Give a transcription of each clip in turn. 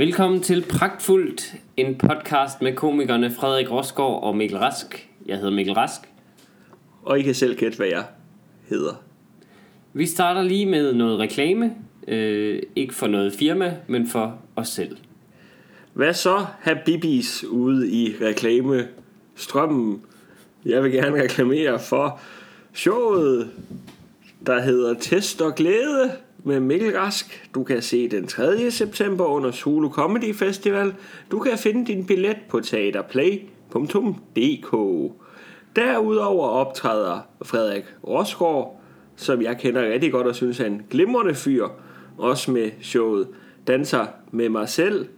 Velkommen til Pragtfuldt, en podcast med komikerne Frederik Rosgaard og Mikkel Rask. Jeg hedder Mikkel Rask. Og I kan selv gætte, hvad jeg hedder. Vi starter lige med noget reklame. Øh, ikke for noget firma, men for os selv. Hvad så, Habibis ude i reklamestrømmen? Jeg vil gerne reklamere for showet, der hedder Test og Glæde med Mikkel Rask. Du kan se den 3. september under Zulu Comedy Festival. Du kan finde din billet på teaterplay.dk. Derudover optræder Frederik Rosgaard, som jeg kender rigtig godt og synes er en glimrende fyr, også med showet Danser med mig selv,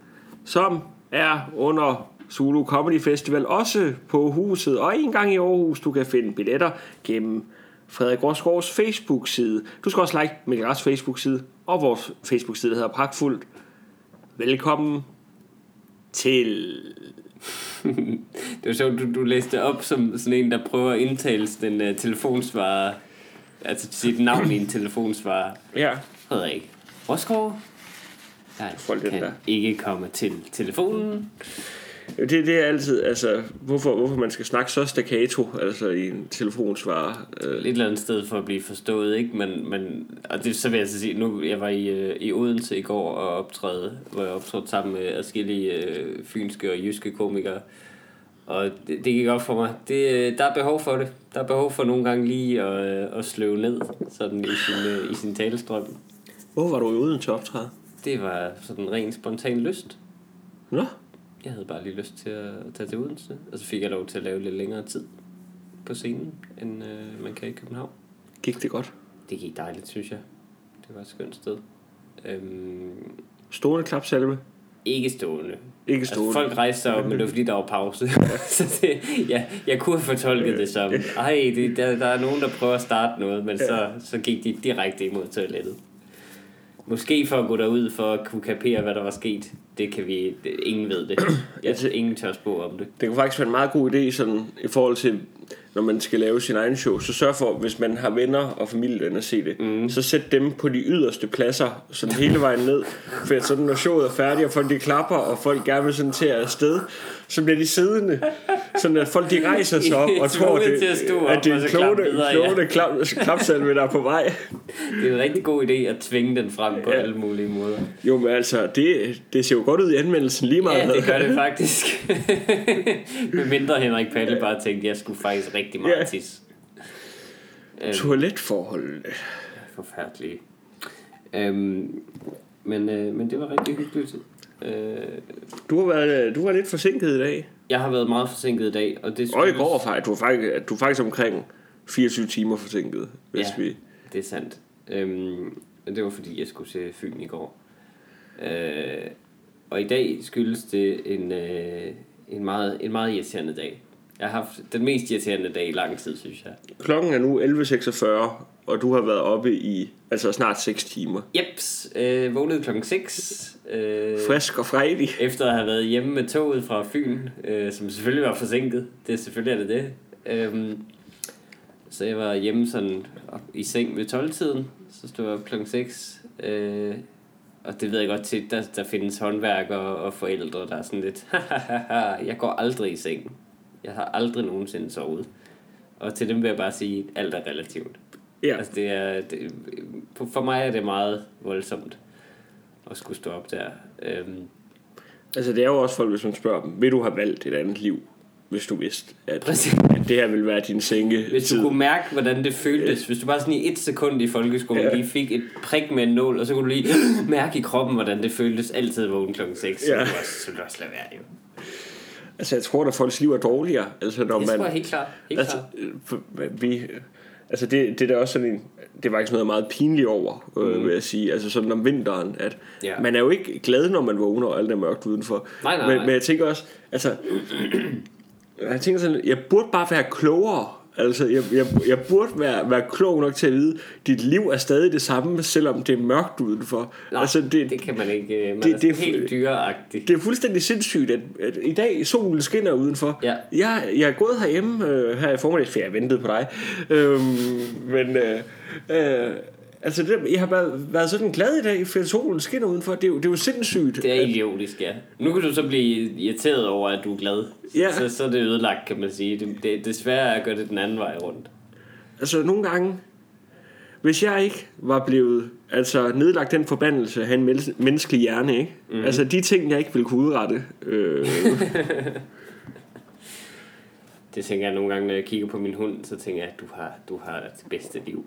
som er under Zulu Comedy Festival, også på huset, og en gang i Aarhus, du kan finde billetter gennem Frederik Rosgaards Facebook-side. Du skal også like Mikkel Rask Facebook-side, og vores Facebook-side, der hedder Pragtfuldt. Velkommen til... Det var sjovt, du, du læste op som sådan en, der prøver at indtale den uh, telefonsvarer, altså sit navn i en telefonsvarer. Ja, Frederik Rosgaard. Den kan der. ikke komme til telefonen. Det, det er altid, altså, hvorfor, hvorfor man skal snakke så staccato, altså i en telefonsvarer. Øh, Et eller andet sted for at blive forstået, ikke? Men, men og det, så vil jeg så sige, nu, jeg var i, øh, i Odense i går og optræde, hvor jeg optrådte sammen med adskillige øh, fynske og jyske komikere. Og det, det gik op for mig. Det, øh, der er behov for det. Der er behov for nogle gange lige at, øh, at sløve ned sådan i sin, i sin talestrøm. hvor var du i uden til optræde? Det var sådan en ren spontan lyst. Nå, Jeg havde bare lige lyst til at tage til Odense. Og så fik jeg lov til at lave lidt længere tid på scenen, end øh, man kan i København. gik det godt. Det gik dejligt, synes jeg. Det var et skønt sted. Øhm, Stående klapsalve. ikke stående. Ikke Altså, stående. folk rejste sig op, men det var fordi, der var pause. så det, ja, jeg kunne have fortolket det som, ej, det, der, der er nogen, der prøver at starte noget, men så, så gik de direkte imod toilettet. Måske for at gå derud for at kunne kapere, hvad der var sket. Det kan vi... Det, ingen ved det. Jeg ingen tør spå om det. Det kunne faktisk være en meget god idé sådan, i forhold til, når man skal lave sin egen show. Så sørg for, hvis man har venner og familie, der se det, mm. så sæt dem på de yderste pladser, sådan hele vejen ned. For at sådan, når showet er færdigt, og folk de klapper, og folk gerne vil sådan til at afsted, så bliver de siddende. Sådan at folk de rejser sig op og tror, det, at at det er en ja. klogende klap, klapsalve, der er på vej. Det er en rigtig god idé at tvinge den frem på alle mulige måder. Jo, men altså, det, det ser jo godt ud i anmeldelsen lige meget. Ja, det gør det faktisk. Med mindre Henrik Palle bare tænkte, at jeg skulle faktisk rigtig meget Ja. tisse. Øhm, Toiletforholdene. forfærdelige. Øhm, men, øh, men det var rigtig hyggeligt. Øh, Du har været, du var lidt forsinket i dag. jeg har været meget forsinket i dag, og det Og i går faktisk. Du er faktisk, du er faktisk omkring 24 timer forsinket, hvis Ja. vi... Det er sandt. Øhm, det var fordi, jeg skulle se Fyn i går. Øh, og i dag skyldes det en, øh, en, meget, en meget irriterende dag. Jeg har haft den mest irriterende dag i lang tid, synes jeg. Klokken er nu 11.46, og du har været oppe i altså snart 6 timer. Jeps, øh, vågnede klokken 6. Øh, Frisk og frejdig. efter at have været hjemme med toget fra Fyn, øh, som selvfølgelig var forsinket. Det er selvfølgelig er det det. Øhm, så jeg var hjemme sådan i seng ved 12-tiden. Så stod jeg op klokken 6. Øh, og det ved jeg godt til, der, der findes håndværkere og forældre, der er sådan lidt, jeg går aldrig i seng. Jeg har aldrig nogensinde sovet. Og til dem vil jeg bare sige, at alt er relativt. Ja. Altså det er, det, for mig er det meget voldsomt at skulle stå op der. Øhm, Altså det er jo også folk, hvis man spørger dem, vil du have valgt et andet liv, hvis du vidste, at, Præcis. at det her ville være din senge Hvis du kunne mærke, hvordan det føltes, hvis du bare sådan i et sekund i folkeskolen Ja. lige fik et prik med en nål, og så kunne du lige mærke i kroppen, hvordan det føltes altid vågen klokken 6, så Ja. ville du også, så du også lade være jo. Altså jeg tror, at folks liv er dårligere. Altså når Det man... tror jeg helt klart. Helt altså, klart. øh, vi, altså det, det er da også sådan en, det var ikke noget meget pinligt over, øh, Mm. vil jeg sige. Altså sådan om vinteren, at Ja. man er jo ikke glad, når man vågner, og alt er mørkt udenfor. Nej, nej, men, nej. men jeg tænker også, altså, jeg tænker sådan, jeg burde bare være klogere. Altså, jeg, jeg, jeg burde være, være klog nok til at vide, dit liv er stadig det samme, selvom det er mørkt udenfor. Nå, altså, det, det, kan man ikke. øh, Man det- er det helt dyreagtig. det er fuldstændig sindssygt, at, at i dag solen skinner udenfor. Ja. Jeg, jeg er gået herhjemme øh, her i formiddag, for jeg ventede på dig. Øhm, men øh, øh, Altså, det, jeg har bare været sådan glad i dag, for solen skinner udenfor. Det er jo, det er jo sindssygt. Det er idiotisk, ja. Nu kan du så blive irriteret over, at du er glad. Ja. Så, så er det ødelagt, kan man sige. Det, det, er at gøre det den anden vej rundt. Altså, nogle gange, hvis jeg ikke var blevet altså, nedlagt den forbandelse af en men- menneskelig hjerne, ikke? Mm. Altså, de ting, jeg ikke ville kunne udrette. Øh, Det tænker jeg nogle gange, når jeg kigger på min hund, så tænker jeg, at du har, du har det bedste liv.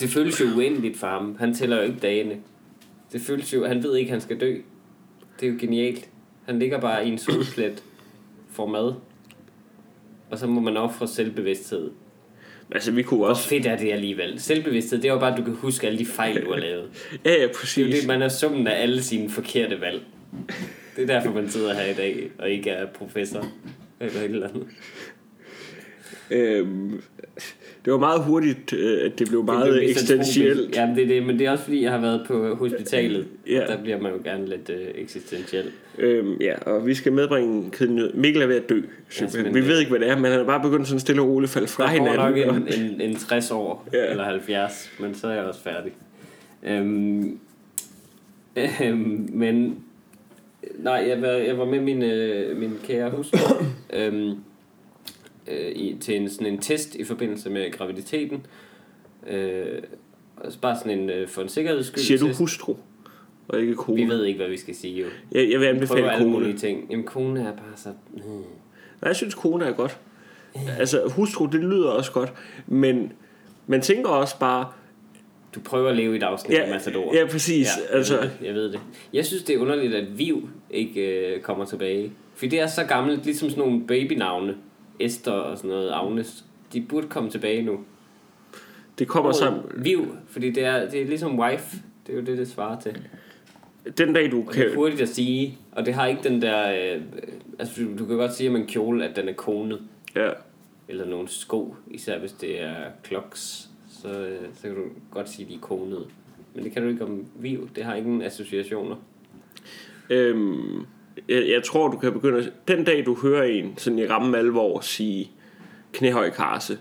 Det føles jo uendeligt for ham. Han tæller jo ikke dagene. Det føles jo, han ved ikke, at han skal dø. Det er jo genialt. Han ligger bare i en solplet, får mad, og så må man ofre selvbevidsthed. altså, vi kunne Hvor også... fedt er det alligevel? Selvbevidsthed, det er jo bare, at du kan huske alle de fejl, du har lavet. Ja, ja, Det er jo præcis. det, man er summen af alle sine forkerte valg. Det er derfor, man sidder her i dag, og ikke er professor. Eller et eller andet. Øhm, det var meget hurtigt, øh, at det blev Det meget blev eksistentielt. Jamen, det er det, men det er også fordi, jeg har været på hospitalet. Ja. Der bliver man jo gerne lidt øh, eksistentiel. Øhm, ja, og vi skal medbringe en kedelig nyhed. Mikkel er ved at dø. simpelthen. men vi ved ikke, hvad det er, men han er bare begyndt sådan stille og roligt at falde fra Der går hinanden. nok en, en, en 60 år, Ja. ja. eller 70, men så er jeg også færdig. Øhm, øhm, men nej, jeg var, jeg var med min, øh, min kære hustru øhm, øh, i, til en, sådan en test i forbindelse med graviditeten. Øh, og bare sådan en, øh, for en sikkerheds skyld. Siger du test. hustru, og ikke kone? Vi ved ikke, hvad vi skal sige jo. Jeg, jeg vil Vi anbefale prøver alle kone. mulige ting. Jamen, kone er bare så... Hmm. Nej, jeg synes, kone er godt. Altså, hustru, det lyder også godt, men man tænker også bare, Du prøver at leve i et afsnit Ja, af Matador. ja, præcis. jeg, Altså- ved det, jeg ved det. Jeg synes, det er underligt, at Viv ikke øh, kommer tilbage. For det er så gammelt, ligesom sådan nogle babynavne. Esther og sådan noget, Agnes. De burde komme tilbage nu. det kommer sammen. Viv, fordi det er, det er ligesom wife. Det er jo det, det svarer til. Den dag, du Og det er kan... hurtigt at sige, og det har ikke den der... Øh, altså, du, kan godt sige om en kjole, at den er konet. Ja, Eller nogle sko, især hvis det er kloks. Så, øh, så kan du godt sige, at de er konede. Men det kan du ikke om Viv. Det har ingen associationer. øhm, jeg, jeg tror, du kan begynde... at- Den dag, du hører en sådan i ramme alvor sige knæhøj karse,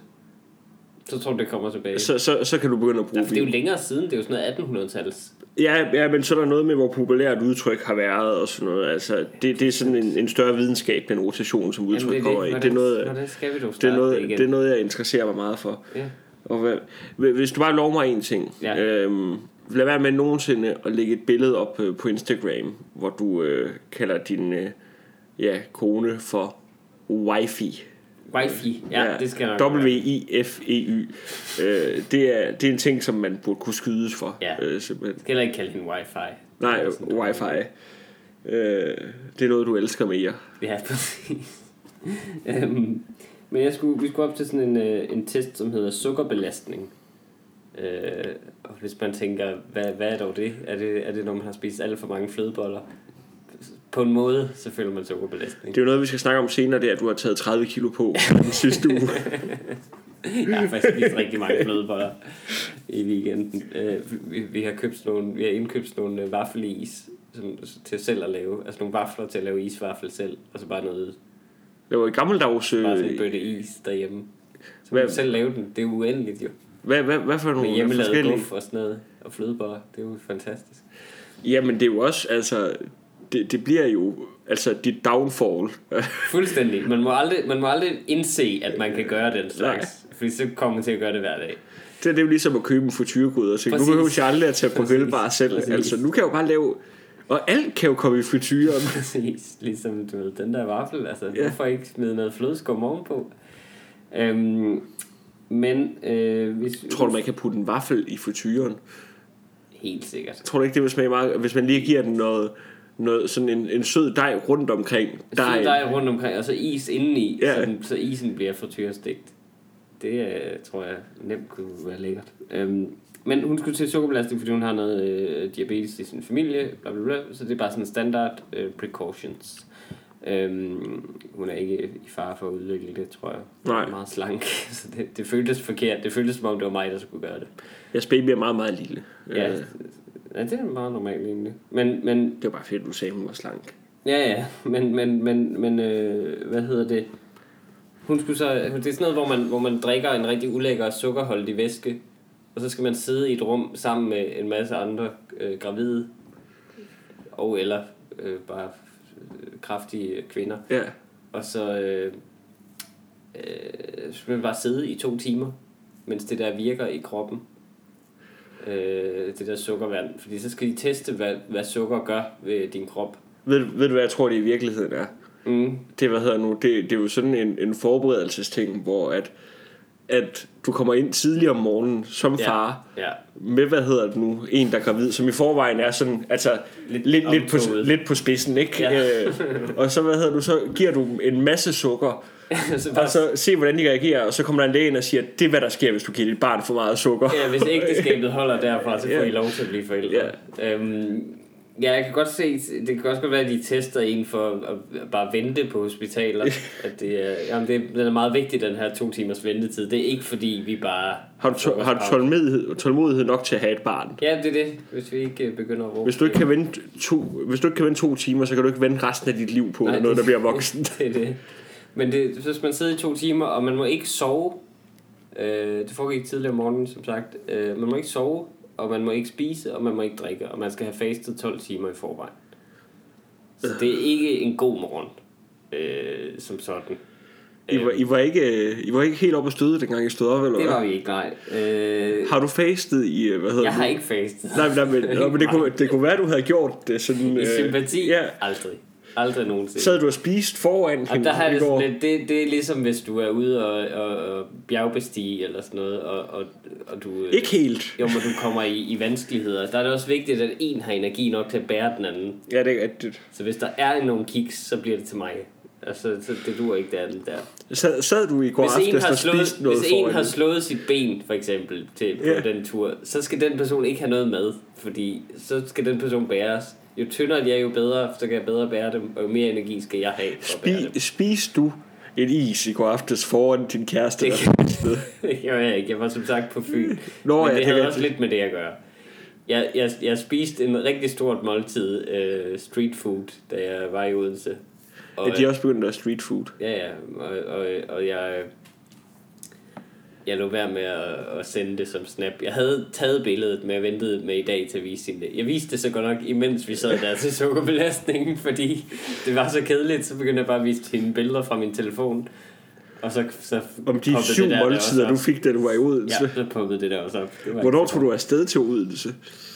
Så tror du, det kommer tilbage. så, så, så kan du begynde at bruge for det er jo længere siden. Det er jo sådan noget 1800-tals. Ja, ja, men så er der noget med, hvor populært udtryk har været og sådan noget. Altså, det, det er sådan en, en større videnskab, den rotation, som udtryk Jamen, kommer i. Det er noget, Hvordan skal vi dog det er det, noget, igen? det er noget, jeg interesserer mig meget for. Ja. Og hvad, hvis du bare lover mig en ting. Ja. Øhm, lad være med nogensinde at lægge et billede op øh, på Instagram, hvor du øh, kalder din øh, ja, kone for wifi. Wifi. Ja, det skal nok. W-I-F-E-Y. Øh, det, er, det er en ting, som man burde kunne skydes for. Ja. Øh, simpelthen. Jeg skal heller ikke kalde den wifi. Nej, wifi. Øh, det er noget, du elsker mere. Ja, præcis. øhm, men jeg skulle, vi skulle op til sådan en, øh, en test, som hedder sukkerbelastning. Øh, og hvis man tænker, hvad, hvad er dog det? Er, det? er det, når man har spist alt for mange flødeboller? På en måde, så føler man sukkerbelastning. Det er jo noget, vi skal snakke om senere, det er, at du har taget 30 kilo på den sidste uge. Jeg har faktisk spist rigtig mange flødeboller i weekenden. Øh, vi, vi, har købt nogle, vi har indkøbt nogle øh, vaffelis som, til selv at lave. Altså nogle vafler til at lave isvaffel selv. Og så bare noget, Det var i gammeldags... bare sådan en Øh, bøtte is derhjemme. Så Hvad- man kan selv lave den. Det er uendeligt jo. Hvad, hvad, hvad for Med nogle hjemmelavet forskellige... guf og sådan noget. Og flødeboller. Det er jo fantastisk. Jamen, det er jo også, altså... Det, det bliver jo, altså, dit downfall. Fuldstændig. Man må aldrig, man må aldrig indse, at man kan gøre den slags. Fordi så kommer man til at gøre det hver dag. det, er det er jo ligesom at købe en frityrgryde og tænke, nu behøver jeg aldrig at tage på grillbar selv. Præcis. Altså, nu kan jeg jo bare lave... Og alt kan jo komme i frityren. Præcis. Ligesom du ved, den der vaffel. Altså, ja. hvorfor ikke smide noget flødeskum ovenpå? Øhm, men øh, hvis... Tror du, man kan putte en vaffel i frityren? Helt sikkert. Tror du ikke, det vil smage meget... Hvis man lige giver den noget, noget sådan en, en sød dej rundt omkring. Der er rundt omkring, og så is indeni, Ja. ja. så, den, så isen bliver frityrestegt. Det øh, tror jeg nemt kunne være lækkert. Øhm, men hun skulle til sukkerbelastning, fordi hun har noget øh, diabetes i sin familie, bla bla bla, så det er bare sådan standard øh, precautions. Øhm, hun er ikke i fare for at udvikle det, tror jeg. Nej. er meget slank, så det, det føltes forkert. Det føltes som om, det var mig, der skulle gøre det. Jeres baby er meget, meget lille. Ja, Øh, ja det er meget normalt egentlig. Men, men Det var bare fedt, du sagde, hun var slank. Ja, ja, men, men, men, men øh, hvad hedder det? Hun skulle så, det er sådan noget, hvor man, hvor man drikker en rigtig ulækker sukkerholdig væske, og så skal man sidde i et rum sammen med en masse andre øh, gravide, og eller øh, bare kraftige kvinder. Ja. Og så øh, øh, skal man bare sidde i to timer, mens det der virker i kroppen. Øh, det der sukkervand. Fordi så skal de teste, hvad, hvad sukker gør ved din krop. Ved, ved du, hvad jeg tror, det i virkeligheden er? Mm. Det, hvad hedder nu, det, det er jo sådan en, en forberedelsesting, hvor at, at du kommer ind tidligere om morgenen som Ja. far, Ja. med, hvad hedder det nu, en, der er gravid, som i forvejen er sådan, altså, lidt, Lidt lidt, på, lidt på spidsen, ikke? Ja. Øh, og så, hvad hedder du, så giver du en masse sukker, så bare, og så se, hvordan de reagerer, og så kommer der en læge ind og siger, det er, hvad der sker, hvis du giver dit barn for meget sukker. ja, hvis ægteskabet holder derfra, så får Ja. I lov til at blive forældre. Øhm, ja, jeg kan godt se, det kan også godt være, at de tester en for at bare vente på hospitaler. at det er, jamen det, den er meget vigtig, den her to timers ventetid. Det er ikke fordi, vi bare... Har du, to- har du tålmodighed, tålmodighed nok til at have et barn? Ja, det er det, hvis vi ikke øh, begynder at råbe. Hvis du ikke kan vente to, hvis du ikke kan vente to timer, så kan du ikke vente resten af dit liv på Nej, noget, der bliver voksen. det er det. Men det, skal man sidde i to timer, og man må ikke sove. Øh, det foregik tidligere om morgenen, som sagt. Øh, man må ikke sove, og man må ikke spise, og man må ikke drikke. Og man skal have fastet 12 timer i forvejen. Så det er ikke en god morgen, øh, som sådan. I var, I, var ikke, I var ikke helt oppe at støde, dengang I stod op, eller Det var vi ikke, nej. Øh, Har du fastet i, øh, hvad hedder jeg har det? ikke fastet. Nej, nej, men, nej, men det, kunne, det kunne være, du havde gjort det sådan... I sympati? Ja, Aldrig. Aldrig nogensinde. sad du og spist foran Og hende der har i det går? lidt, det, det er ligesom hvis du er ude og, og, og bjergbestige eller sådan noget, og, og, og du... øh, Ikke helt. Jo, men du kommer i, i vanskeligheder. Der er det også vigtigt, at en har energi nok til at bære den anden. Ja, det er rigtigt. Så hvis der er nogle kiks, så bliver det til mig. Altså, så det duer ikke der den der. Sad, sad du i går Hvis en, aftes har og slået, spiste noget hvis en foran har slået sit ben, for eksempel, til, på Ja. den tur, så skal den person ikke have noget med, fordi så skal den person bæres. Jo tyndere de er, jo bedre, så kan jeg bedre bære dem, og jo mere energi skal jeg have for at. Spi, spiste du et is i går aftes foran din kæreste? Det-? Det gjorde jeg ikke. Jeg var som sagt på Fyn. Nå, men det havde også lidt med det at gøre. Jeg, jeg, jeg spiste en rigtig stort måltid uh, street food, da jeg var i Odense. Og, Ja, de er også begyndt at street food. Ja, ja. Og, og, og jeg, jeg lå være med at, at sende det som snap. Jeg havde taget billedet, men jeg ventede med i dag til at vise det. Jeg viste det så godt nok, imens vi sad der til sukkerbelastningen, fordi det var så kedeligt, så begyndte jeg bare at vise hende billeder fra min telefon. Og så, så Om de syv det der der måltider, du fik, da du var i Odense. Ja, så pumpede det der også op. Det var Hvornår tog du afsted til Odense?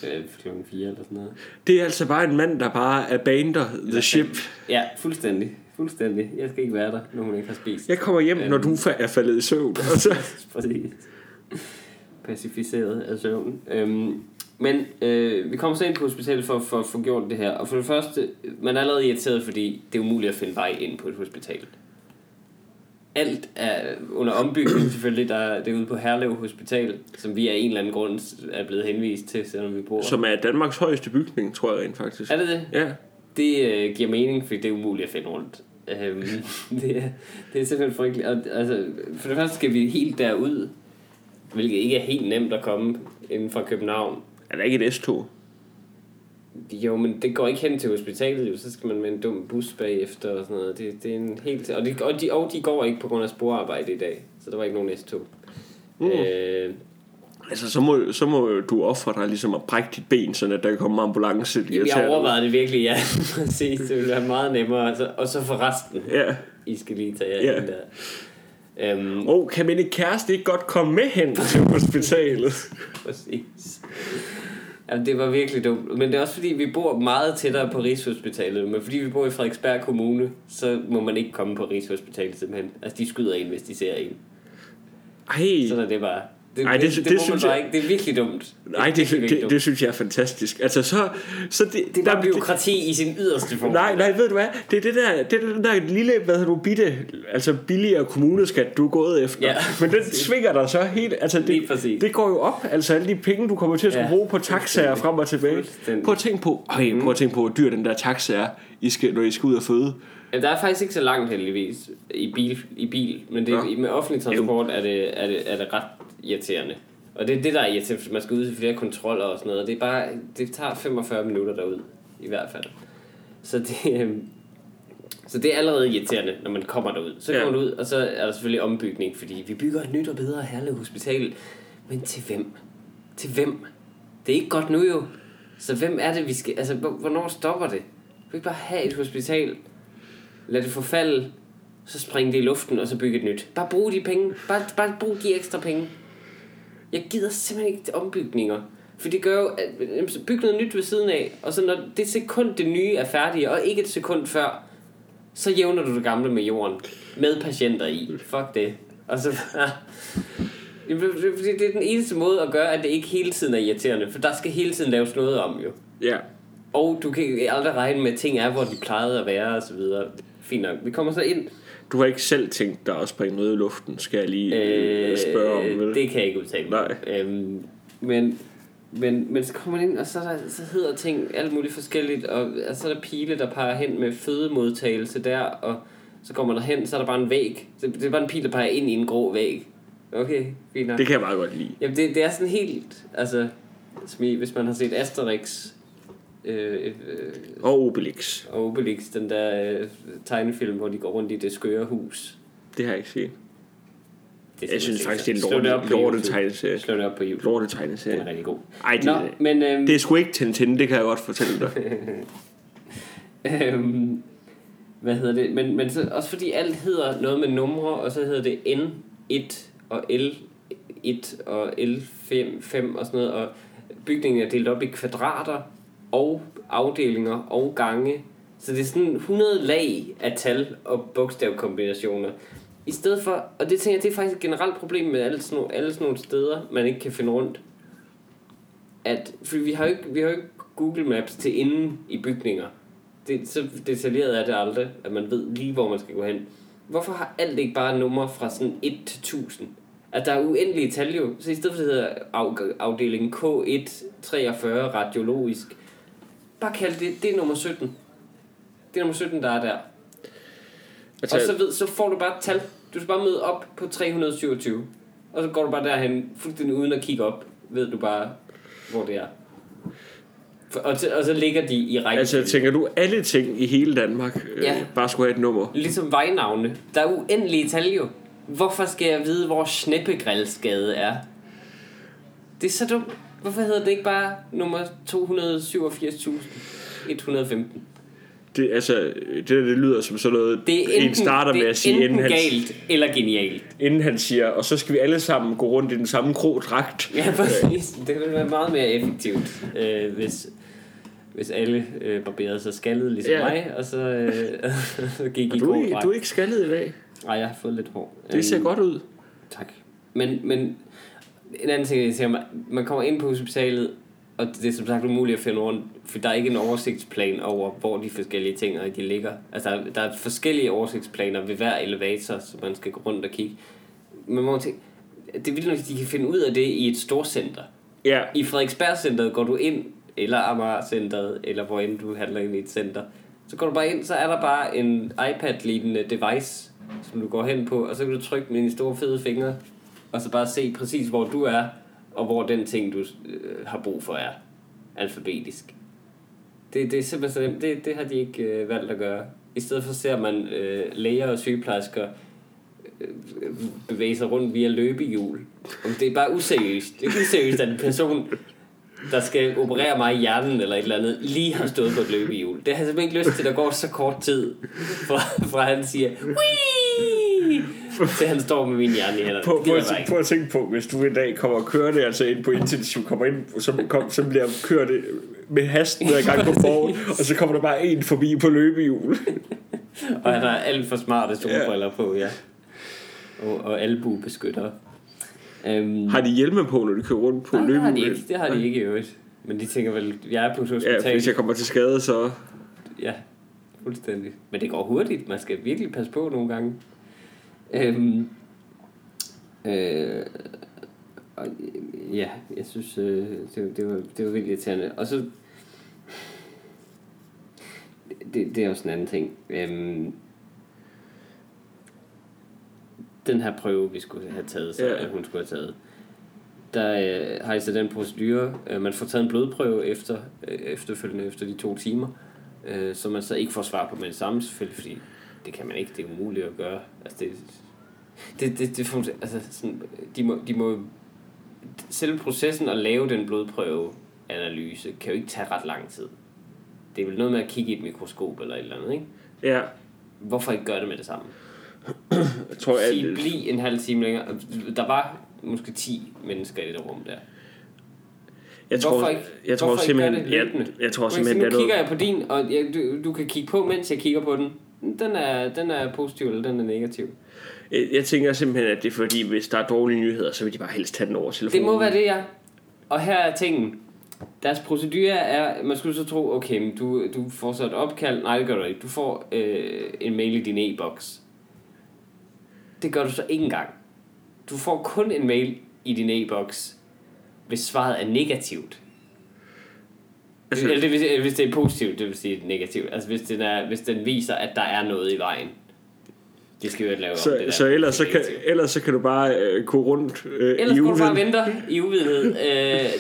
Øh, klokken 4 eller sådan noget. Det er altså bare en mand, der bare abander the ship. Ja, fuldstændig. Fuldstændig. Jeg skal ikke være der, når hun ikke har spist. Jeg kommer hjem, når Øhm. du fa- er faldet i søvn. Og så, Præcis. Pacificeret af søvn. Øhm, men øh, vi kommer så ind på hospitalet for, for at få gjort det her. Og for det første, man er allerede irriteret, fordi det er umuligt at finde vej ind på et hospital. Alt er under ombygning selvfølgelig. Der, det er ude på Herlev Hospital, som vi af en eller anden grund er blevet henvist til, selvom vi bor. som er Danmarks højeste bygning, tror jeg rent faktisk. Er det det? Ja. Det øh, giver mening, fordi det er umuligt at finde rundt. Øhm, det, er, det er simpelthen frygteligt. Og, altså, for det første skal vi helt derud, hvilket ikke er helt nemt at komme inden fra København. Er der ikke et S-tog? Jo, men det går ikke hen til hospitalet, jo. så skal man med en dum bus bagefter og sådan noget. Det, det er en helt... Og de, og, de, og de går ikke på grund af sporarbejde i dag, så der var ikke nogen S-tog. Mm. Øh, Altså, så må, så må du ofre dig ligesom at brække dit ben, at der kan komme ambulance og tage jeg overvejede det virkelig, ja. Præcis, det ville være meget nemmere. Altså, og så for resten. Ja. I skal lige tage jer Ja. ind der. Øhm, Og kan min kæreste ikke godt komme med hen til hospitalet? Præcis. Jamen, det var virkelig dumt. Men det er også fordi, vi bor meget tættere på Rigshospitalet. Men fordi vi bor i Frederiksberg Kommune, så må man ikke komme på Rigshospitalet simpelthen. Altså, de skyder en, hvis de ser en. Ej, Sådan er det bare. Det, Ej, det, det det, det, det synes jeg- ikke. Det er virkelig dumt. nej, det, det, det, det synes jeg er fantastisk. Altså, så... så det, det er bare byråkrati i sin yderste form. Nej, nej, ved du hvad? Det er det der, det er den der lille, hvad hedder du, bitte, altså billigere kommuneskat, du er gået efter. Ja. Men den svinger dig så helt, altså det, det går jo op, altså alle de penge, du kommer til at skulle Ja. bruge på taxaer frem og tilbage. Prøv at tænke på, øj, prøv at tænke på, hvor dyr den der taxa er, I skal, når I skal ud og føde. Ja, der er faktisk ikke så langt heldigvis i bil, i bil men det, Nå. med offentlig transport er det, er, det, er det ret irriterende. Og det er det, der er irriterende, man skal ud til flere kontroller og sådan noget. Det, er bare, det tager 45 minutter derud, i hvert fald. Så det, øhm, så det er allerede irriterende, når man kommer derud. Så Ja. kommer man ud, og så er der selvfølgelig ombygning, fordi vi bygger et nyt og bedre Herlev Hospital. Men til hvem? Til hvem? Det er ikke godt nu jo. Så hvem er det, vi skal... Altså, hvor- hvornår stopper det? Vi kan ikke bare have et hospital. Lad det forfalde. Så springe det i luften, og så bygge et nyt. Bare brug de penge. Bare, bare brug de ekstra penge. Jeg gider simpelthen ikke til ombygninger. For det gør jo, at byg noget nyt ved siden af. Og så når det sekund, det nye er færdigt, og ikke et sekund før, så jævner du det gamle med jorden. Med patienter i. Fuck det. Og så Det er den eneste måde at gøre, at det ikke hele tiden er irriterende. For der skal hele tiden laves noget om, jo. Ja. Og du kan aldrig regne med, at ting er, hvor de plejede at være, og så videre. Fint nok. Vi kommer så ind. Du har ikke selv tænkt dig at springe noget i luften, skal jeg lige øh, spørge om, vel? det kan jeg ikke udtale. Nej. Øhm, men, men, men så kommer man ind, og så, er der, så hedder ting alt muligt forskelligt, og altså, så er der pile, der peger hen med fødemodtagelse der, og så kommer man derhen, så er der bare en væg. Så det er bare en pil, der peger ind i en grå væg. Okay, fint nok. Det kan jeg meget godt lide. Jamen, det, det er sådan helt, altså, hvis man har set Asterix øh, øh, Og Obelix. og Obelix, den der øh, tegnefilm, hvor de går rundt i det skøre hus. Det har jeg ikke set. Det Jeg synes faktisk, det er en lorte, tegneserie. Slå det op på YouTube. Lorte Den er tegneserie. rigtig god. Ej, det, Nå, men øhm, det er sgu ikke Tintin, det kan jeg godt fortælle dig. øhm, hvad hedder det? Men, men så, også fordi alt hedder noget med numre, og så hedder det N1 og L1 og L5 5 og sådan noget, og bygningen er delt op i kvadrater og afdelinger og gange. Så det er sådan 100 lag af tal og bogstavkombinationer. I stedet for, og det tænker jeg, det er faktisk et generelt problem med alle sådan, nogle, alle sådan nogle steder, man ikke kan finde rundt. At, for vi har jo ikke, vi har jo ikke Google Maps til inden i bygninger. Det, så detaljeret er det aldrig, at man ved lige, hvor man skal gå hen. Hvorfor har alt ikke bare numre fra sådan 1 til 1000? At der er uendelige tal jo. Så i stedet for det hedder afdeling K1 43 radiologisk, bare kald det, det er nummer 17. Det er nummer 17, der er der. Altså, Og så, ved, så får du bare et tal. Du skal bare møde op på 327. Og så går du bare derhen, fuldstændig uden at kigge op. Ved du bare, hvor det er. Og, så- og så ligger de i række. altså, tænker du, alle ting i hele Danmark øh, Ja. bare skulle have et nummer? Ligesom vejnavne. Der er uendelige tal jo. Hvorfor skal jeg vide, hvor Sneppegrillsgade er? Det er så dumt. Hvorfor hedder det ikke bare nummer 287.115? Det, altså, det, det lyder som sådan noget, Det er enten, en starter med at sige, enten inden han, galt eller genialt. inden han siger, og så skal vi alle sammen gå rundt i den samme krodragt. Ja, præcis. Det ville være meget mere effektivt, øh, hvis, hvis alle øh, barberede sig skaldet ligesom Ja. mig, og så, øh, så gik i Du, dragt. du er ikke skaldet i dag. Ej, jeg har fået lidt hår. Det ser Øhm, godt ud. Tak. Men, men en anden ting, jeg siger, man, man kommer ind på hospitalet, og det er som sagt umuligt at finde rundt, for der er ikke en oversigtsplan over, hvor de forskellige ting de ligger. Altså, der, der er forskellige oversigtsplaner ved hver elevator, så man skal gå rundt og kigge. Men man tænke, det er vildt nok, at de kan finde ud af det i et storcenter. Ja, I Frederiksberg-centret går du ind, eller Amager-centret, eller hvor end du handler ind i et center. Så går du bare ind, så er der bare en iPad-lignende device, som du går hen på, og så kan du trykke med dine store fede fingre, og så bare se præcis, hvor du er, og hvor den ting, du øh, har brug for, er alfabetisk. Det, det er simpelthen så nemt. Det, det har de ikke øh, valgt at gøre. I stedet for ser man øh, læger og sygeplejersker øh, bevæge sig rundt via løbehjul. Og det er bare useriøst. Det er useriøst, at en person, der skal operere mig i hjernen eller et eller andet, lige har stået på et løbehjul. Det har jeg simpelthen ikke lyst til, at der går så kort tid, fra, fra han siger, Wii! Til han står med min hjerne i hænderne. Prøv, prøv, ikke. prøv at tænke på, hvis du en dag kommer og kører det altså ind på intensiv, kommer ind, så, kom, så bliver kørt det med hasten hver gang på forhånd, og så kommer der bare en forbi på løbehjul. Og han har alt for smarte solbriller på, ja. Og, og albuebeskyttere. Um, Har de hjelme på, når de kører rundt på nej, det har de løbehjul? ikke. Det har de ikke i øvrigt. Men de tænker vel, jeg er på et Ja, hvis jeg kommer til skade, så... Ja, fuldstændig. Men det går hurtigt. Man skal virkelig passe på nogle gange. Øhm, øh, og, ja, jeg synes, øh, det, det, var, det var virkelig irriterende. Og så... Det, det er også en anden ting. Øhm, den her prøve, vi skulle have taget, så, Ja. hun skulle have taget, der øh, har I så den procedure, øh, man får taget en blodprøve efter, øh, efterfølgende efter de to timer, øh, som man så ikke får svar på med det samme selvfølgelig, fordi det kan man ikke, det er umuligt at gøre. Altså det, det, det, det altså sådan, de, må, de må selve processen at lave den blodprøveanalyse kan jo ikke tage ret lang tid. Det er vel noget med at kigge i et mikroskop eller et eller andet, ikke? Ja, Hvorfor ikke gøre det med det samme? jeg tror, at, Sige, bliv en halv time længere. Der var måske 10 mennesker i det rum der. jeg tror, Hvorfor ikke? jeg tror Hvorfor ikke simpelthen, det jeg, jeg tror Nu simpelthen, det er kigger jeg på din, og jeg, du, du kan kigge på, mens jeg kigger på den. Den er, den er positiv, eller den er negativ. jeg, tænker simpelthen, at det er fordi, hvis der er dårlige nyheder, så vil de bare helst tage den over telefonen. Det må være det, ja. Og her er tingen. Deres procedure er, man skulle så tro, okay, men du, du får så et opkald. Nej, det gør du ikke. Du får øh, en mail i din e-boks. Det gør du så ikke engang. Du får kun en mail i din e-boks, hvis svaret er negativt. Altså- Eller det vil, sige- hvis det er positivt, det vil sige negativt. Altså hvis den, er, hvis den viser, at der er noget i vejen. Det skal jo lave om, Så, det der. så, ellers, så kan, ellers så kan du bare øh, gå rundt øh, Ellers i går du bare uviden. venter i uvidenhed. Øh,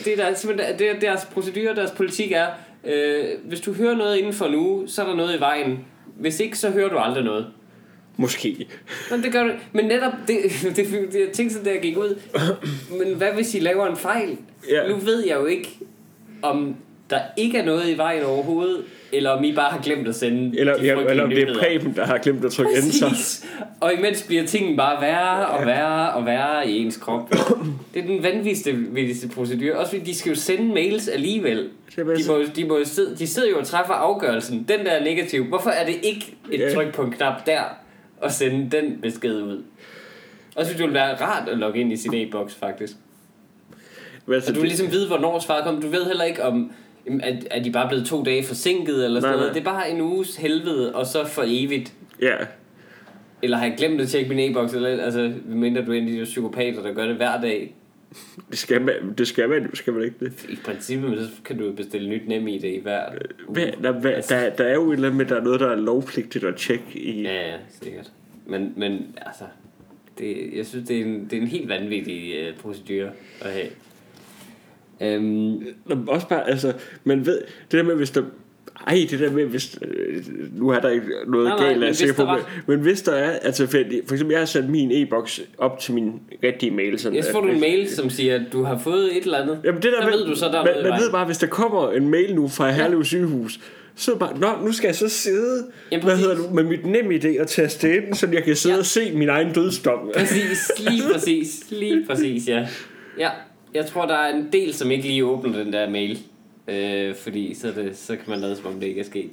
det er der, simpelthen, det er deres procedure, deres politik er, øh, hvis du hører noget inden for en uge, så er der noget i vejen. Hvis ikke, så hører du aldrig noget. Måske. Men det gør du. Men netop, det, det, det, det jeg tænkte sådan, da jeg gik ud. Men hvad hvis I laver en fejl? Ja. Nu ved jeg jo ikke, om der ikke er noget i vejen overhovedet, eller om I bare har glemt at sende Eller, de ja, eller om det er. Preben, der har glemt at trykke enter. Og imens bliver tingene bare værre og værre og værre i ens krop. Det er den vanvittigste procedure. Også fordi de skal jo sende mails alligevel. De, må, de, må sidde, de sidder jo og træffer afgørelsen. Den der er negativ. Hvorfor er det ikke et Ja. tryk på en knap der og sende den besked ud? Og så det ville være rart at logge ind i sin e-boks faktisk. Men altså, Så du vil ligesom vide, hvornår svaret kommer. Du ved heller ikke om, jamen, er, er de bare blevet to dage forsinket eller sådan Nej, noget. nej. Det er bare en uges helvede, og så for evigt. Ja, Eller har jeg glemt at tjekke min e-boks? Eller, altså, mindre du er en af de psykopater, der gør det hver dag. det skal man, det skal man, skal man ikke det. I princippet, men så kan du bestille nyt nem i det i hver uge. Hvad, der, hvad, der, der er jo et eller andet med, der er noget, der er lovpligtigt at tjekke i. Ja, ja, sikkert. Men, men altså, det, jeg synes, det er en, det er en helt vanvittig uh, procedure at have. Men Også bare, altså, man ved, det der med, hvis der, ej, det der med, hvis, øh, nu er der ikke noget Nej, nej, galt, men er jeg sikker på, der men, hvis der er, altså, for, for eksempel, jeg har sat min e-boks op til min rigtige mail, sådan, jeg så får at du en hvis- mail, som siger, at du har fået et eller andet. Jamen det der, der med, ved du så, der er man, man ved bare, hvis der kommer en mail nu fra Herlev sygehus, så bare, nå, nu skal jeg så sidde, Jamen, hvad hedder du, med mit nem idé og taste ind, så jeg kan sidde Ja. ja. og se min egen dødsdom. Præcis, lige præcis, lige præcis, ja. Ja, jeg tror, der er en del, som ikke lige åbner den der mail. Øh, fordi så, det, så kan man lade som om det ikke er sket.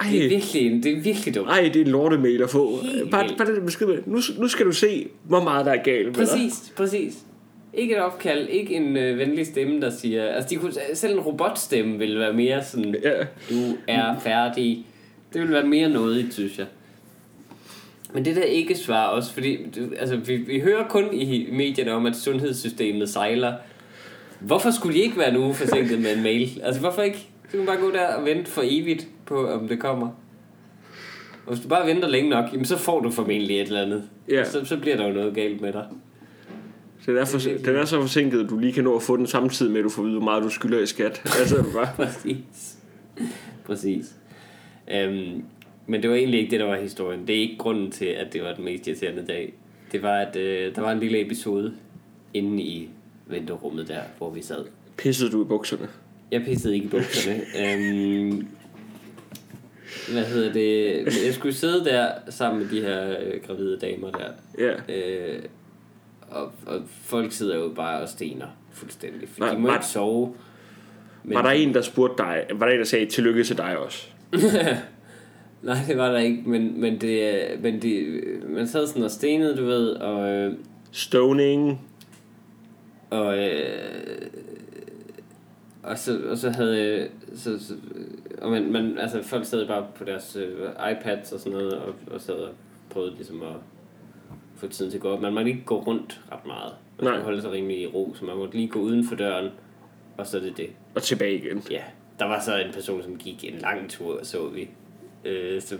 Ej, Det er virkelig, det er virkelig dumt. ej, det er en lortemail at få. Helt Bare, bare den besked med, nu, nu skal du se, hvor meget der er galt med dig. Præcis, præcis. Ikke et opkald, ikke en øh, venlig stemme, der siger... Altså, de kunne, selv en robotstemme ville være mere sådan... Ja. Du er færdig. Det ville være mere noget, synes jeg. Men det der ikke svar også, fordi altså, vi, vi hører kun i medierne om, at sundhedssystemet sejler. Hvorfor skulle de ikke være en uge forsinket med en mail? Altså hvorfor ikke? Så kan man bare gå der og vente for evigt på, om det kommer. Og hvis du bare venter længe nok, jamen, så får du formentlig et eller andet. Ja. Så, så bliver der jo noget galt med dig. Den er, for, den er så forsinket, at du lige kan nå at få den samtidig med, at du får vide, hvor meget du skylder i skat. Altså, bare, Præcis. Præcis. Øhm, men det var egentlig ikke det, der var historien. Det er ikke grunden til, at det var den mest irriterende dag. Det var, at øh, der var en lille episode inde i venterummet der, hvor vi sad. pissede du i bukserne. Jeg pissede ikke i bukserne. øhm, hvad hedder det? Jeg skulle sidde der sammen med de her øh, gravide damer der. Ja. Øh, og, og folk sidder jo bare og stener fuldstændig. For Nej, de må var- ikke sove. Men, Var der en, der spurgte dig, var der en, der sagde tillykke til dig også? Nej, det var der ikke, men, men, det, men det, man sad sådan og stenede, du ved, og, øh, Stoning. og, øh, og, så, og så havde, så, så, og man, man, altså folk sad bare på deres øh, iPads og sådan noget, og, og sad og prøvede ligesom at få tiden til at gå op. Man måtte ikke gå rundt ret meget. Man Nej. skulle holde sig rimelig i ro, så man måtte lige gå uden for døren, og så er det det. Og tilbage igen. Ja, der var så en person, som gik en lang tur, så vi. Øh, så,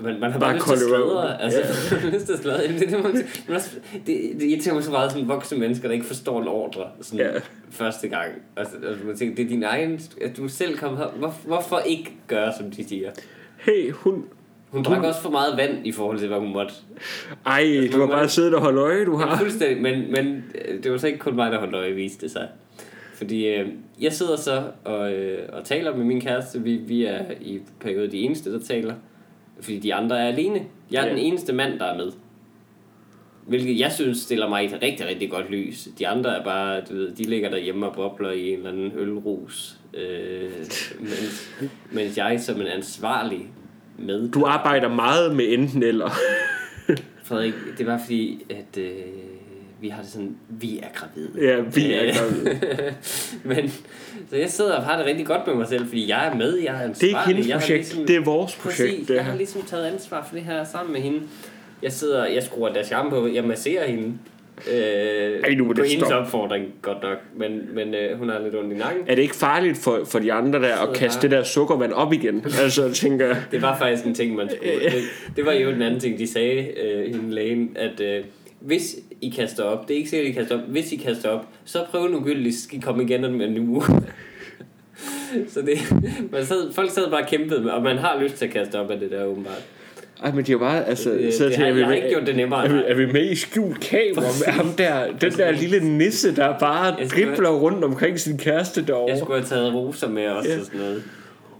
man, man har bare, Bare lyst til sladre. Altså, man har lyst til sladre. Det, det, man, også, det, det irriterer mig så meget, sådan voksne mennesker, der ikke forstår en ordre sådan, Ja. første gang. Altså, altså, man tænker, det er din egen... At du selv kommer her. Hvor, hvorfor ikke gøre, som de siger? Hey, hun, Hun drak også for meget vand i forhold til, hvad hun måtte. Ej, du har bare siddet og holdt øje, du Ja, har. fuldstændig, men, men øh, det var så ikke kun mig, der holdt øje, viste det sig. Fordi øh, jeg sidder så og, øh, og taler med min kæreste. Vi, vi er i perioden de eneste, der taler. Fordi de andre er alene. Jeg er Ja. den eneste mand, der er med. Hvilket jeg synes stiller mig i et rigtig, rigtig godt lys. De andre er bare, du ved, de ligger derhjemme og bobler i en eller anden ølrus. Øh, mens, mens jeg som en ansvarlig med... Du arbejder meget med enten eller. Frederik, det var fordi, at øh, vi har det sådan, vi er gravide. Ja, vi er Øh, gravide. Men, så jeg sidder og har det rigtig godt med mig selv, fordi jeg er med, jeg er ansvarlig. Det er ikke hendes projekt, ligesom- det er vores projekt. Præcis, Det jeg har ligesom taget ansvar for det her sammen med hende. Jeg sidder, jeg skruer deres charme på, jeg masserer hende. Øh, Ej, nu må på det hendes opfordring, godt nok. Men, men øh, hun har lidt ondt i nakken. Er det ikke farligt for, for de andre der at kaste det der sukkervand op igen? Altså, tænker Det var faktisk en ting, man skulle... Det, det var jo en anden ting, de sagde, øh, hende lægen, at øh, hvis I kaster op, det er ikke sikkert, I kaster op, hvis I kaster op, så prøv nu gyldigt, skal I komme igen om en uge. så det, man sad, folk sad bare og kæmpede med, og man har lyst til at kaste op af det der åbenbart. ej, men de har bare, altså, Øh, så det tænker har, vi jeg har ikke gjort det nemmere. Er vi, er vi med i skjult kamera med ham der, den der lille nisse, der bare Jeg dribler rundt omkring sin kæreste Jeg derovre? skulle have taget roser med også Ja. og sådan noget.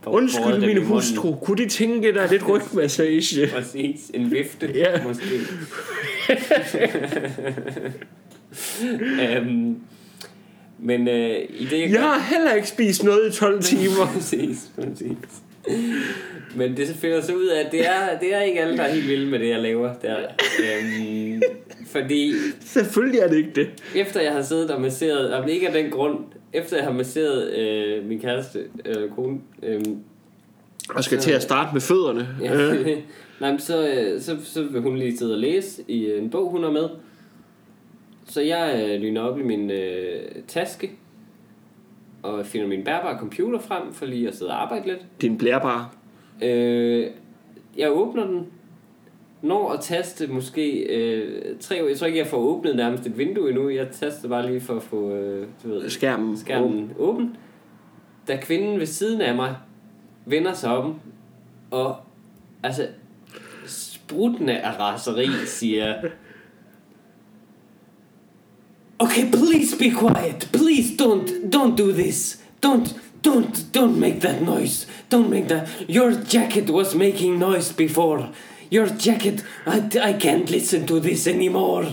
Undskyld, min hustru. Kunne de tænke dig lidt rygmassage? Præcis, en vifte Ja. måske. øhm, men øh, i det jeg Jeg har heller ikke spist noget i 12 timer. præcis, præcis. Men det så finder så ud af, at det er, det er ikke alle, der er helt vilde med det, jeg laver. Der. Øhm, fordi Selvfølgelig er det ikke det. efter jeg har siddet og masseret, og ikke af den grund, efter jeg har masseret øh, min kæreste, øh, kone, øh, Og skal til at starte med fødderne. Ja. Nej, men så, øh, så, så vil hun lige sidde og læse i øh, en bog, hun har med. Så jeg øh, lyner op i min øh, taske, og finder min bærbare computer frem, for lige at sidde og arbejde lidt. Din blærbare. Øh, jeg åbner den, når at taste måske øh, tre. Jeg tror ikke, jeg får åbnet nærmest et vindue endnu. Jeg taster bare lige for at få øh, du ved, Skærmen. skærmen åben. Da kvinden ved siden af mig vender sig om, og altså spruttende af raseri siger, Okay, please be quiet. Please don't don't do this. Don't don't don't make that noise. Don't make that. Your jacket was making noise before. Your jacket. I, I can't listen to this anymore.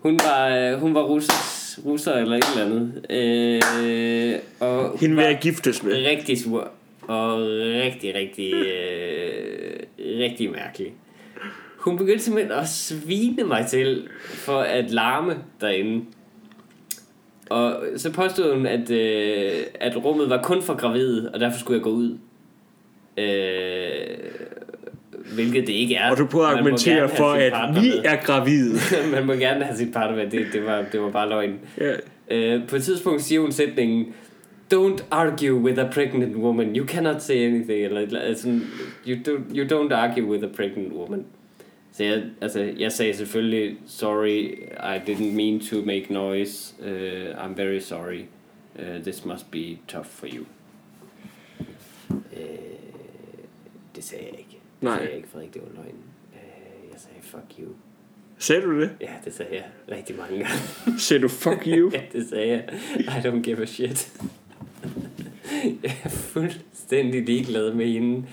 Hun var øh, hun var russer, russer eller et eller andet. Øh, og hun Hende vil jeg giftes med. rigtig sur og rigtig rigtig øh, rigtig mærkelig. Hun begyndte simpelthen at svine mig til for at larme derinde. Og så påstod hun, at, øh, at rummet var kun for gravide, og derfor skulle jeg gå ud. Øh, hvilket det ikke er. Og du prøver at argumentere for, at vi med. er gravide. Man må gerne have sit partner med. Det, det, var, det var bare løgn. Ja. Øh, på et tidspunkt siger hun sætningen, Don't argue with a pregnant woman. You cannot say anything. Eller sådan, you, don't, you don't argue with a pregnant woman. Så jeg, altså, jeg sagde selvfølgelig, sorry, I didn't mean to make noise. Uh, I'm very sorry. Uh, this must be tough for you. Uh, det sagde jeg ikke. Nej. sagde jeg ikke, Frederik. Det var løgn. Uh, jeg sagde, fuck you. Sagde du det? Ja, det sagde jeg rigtig mange gange. Sagde du fuck you? Ja, det sagde jeg. I don't give a shit. jeg er fuldstændig ligeglad med hende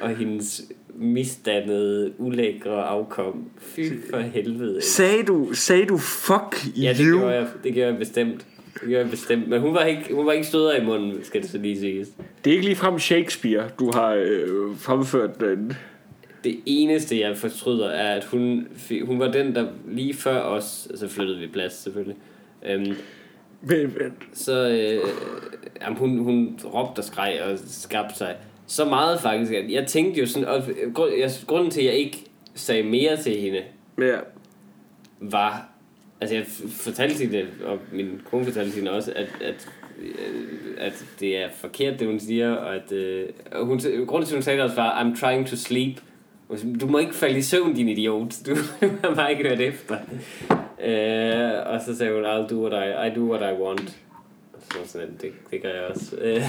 og hendes misdannede, ulækre afkom. Fy for helvede. Sagde du, sagde du fuck Ja, det you? gjorde jeg, det gjorde jeg bestemt. Det jeg bestemt. Men hun var ikke, hun var ikke støder i munden, skal det så lige siges. Det er ikke ligefrem Shakespeare, du har øh, fremført den. Det eneste, jeg fortryder, er, at hun, hun var den, der lige før os, altså flyttede vi plads selvfølgelig, øhm, Men, men, så øh, jamen, hun, hun råbte og skreg og skabte sig så meget faktisk, at jeg tænkte jo sådan, og grund, jeg, grunden til, at jeg ikke sagde mere til hende, ja. var, altså jeg fortalte hende, og min kone fortalte hende også, at, at, øh, at det er forkert, det hun siger, og at øh, og hun, grunden til, at hun sagde det også var, I'm trying to sleep. Du må ikke falde i søvn, din idiot. Du har bare ikke hørt efter. Øh, og så sagde hun, I'll do what I, I do what I want. Så sådan, det, det gør jeg også. Øh,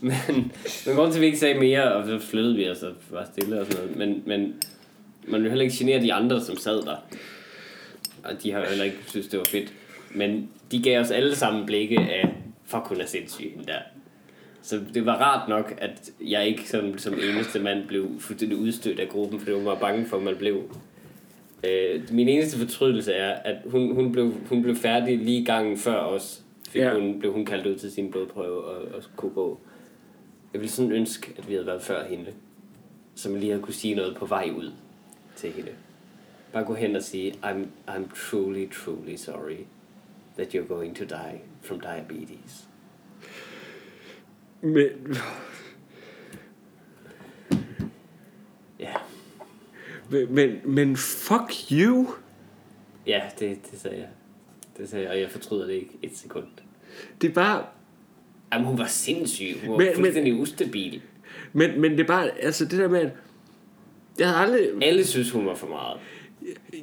men, men grunden til, at vi ikke sagde mere, og så flyttede vi os og var stille og sådan noget. Men, men man ville heller ikke genere de andre, som sad der. Og de har jo heller ikke synes, det var fedt. Men de gav os alle sammen blikke af, fuck hun er sindssyg, der. Så det var rart nok, at jeg ikke som, som eneste mand blev fuldstændig udstødt af gruppen, for det var bange for, at man blev. Øh, min eneste fortrydelse er, at hun, hun, blev, hun blev færdig lige gangen før os. Fik Ja. hun, blev hun kaldt ud til sin blodprøve og, og kunne gå. Jeg ville sådan ønske, at vi havde været før hende. Som lige havde kunne sige noget på vej ud til hende. Bare gå hen og sige, I'm, I'm truly, truly sorry that you're going to die from diabetes. Men, Ja, men, men, men fuck you. ja det, det sagde jeg. Det sagde jeg, og jeg fortryder det ikke et sekund. Det er bare... Jamen, hun var sindssyg. Hun var Men- men, men- fuldstændig ustabil. Men, men det er bare... Altså det der med, at... Jeg havde aldrig... Alle synes, hun var for meget.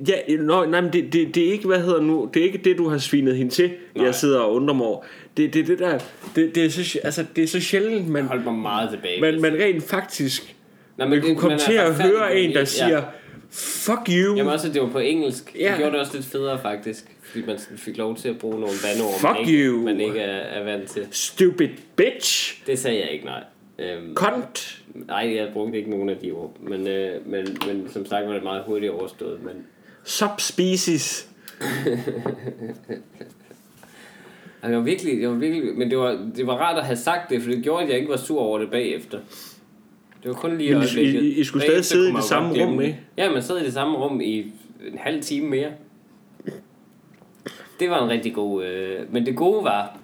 Ja, nå, nej, men det, det, det er ikke, hvad hedder nu, det er ikke det, du har svinet hende til, Nej. jeg sidder og undrer mig over. Det, det, det der, det, det, er så, altså, det er så sjældent, man, Jeg holdt mig meget tilbage. man, man rent faktisk Nå, man kunne komme man til at høre en, der ja. siger, fuck you, Jamen også, det var på engelsk. Ja. Det gjorde det også lidt federe, faktisk. Fordi man fik lov til at bruge nogle vandord, Fuck man ikke, you. man ikke er, er vant til. stupid bitch, Det sagde jeg ikke, nej. Øhm, cunt. Nej, jeg brugte ikke nogen af de ord. Men, øh, men, men som sagt var det meget hurtigt overstået. Men Subspecies. jeg var virkelig, jeg var virkelig, men det var, det var rart at have sagt det, for det gjorde, at jeg ikke var sur over det bagefter. Det var kun lige Men I- øjeblikket. I- I skulle Bagefter stadig sidde i det samme rum, ikke? Ja, man sad i det samme rum i en halv time mere. Det var en rigtig god... Øh, men det gode var,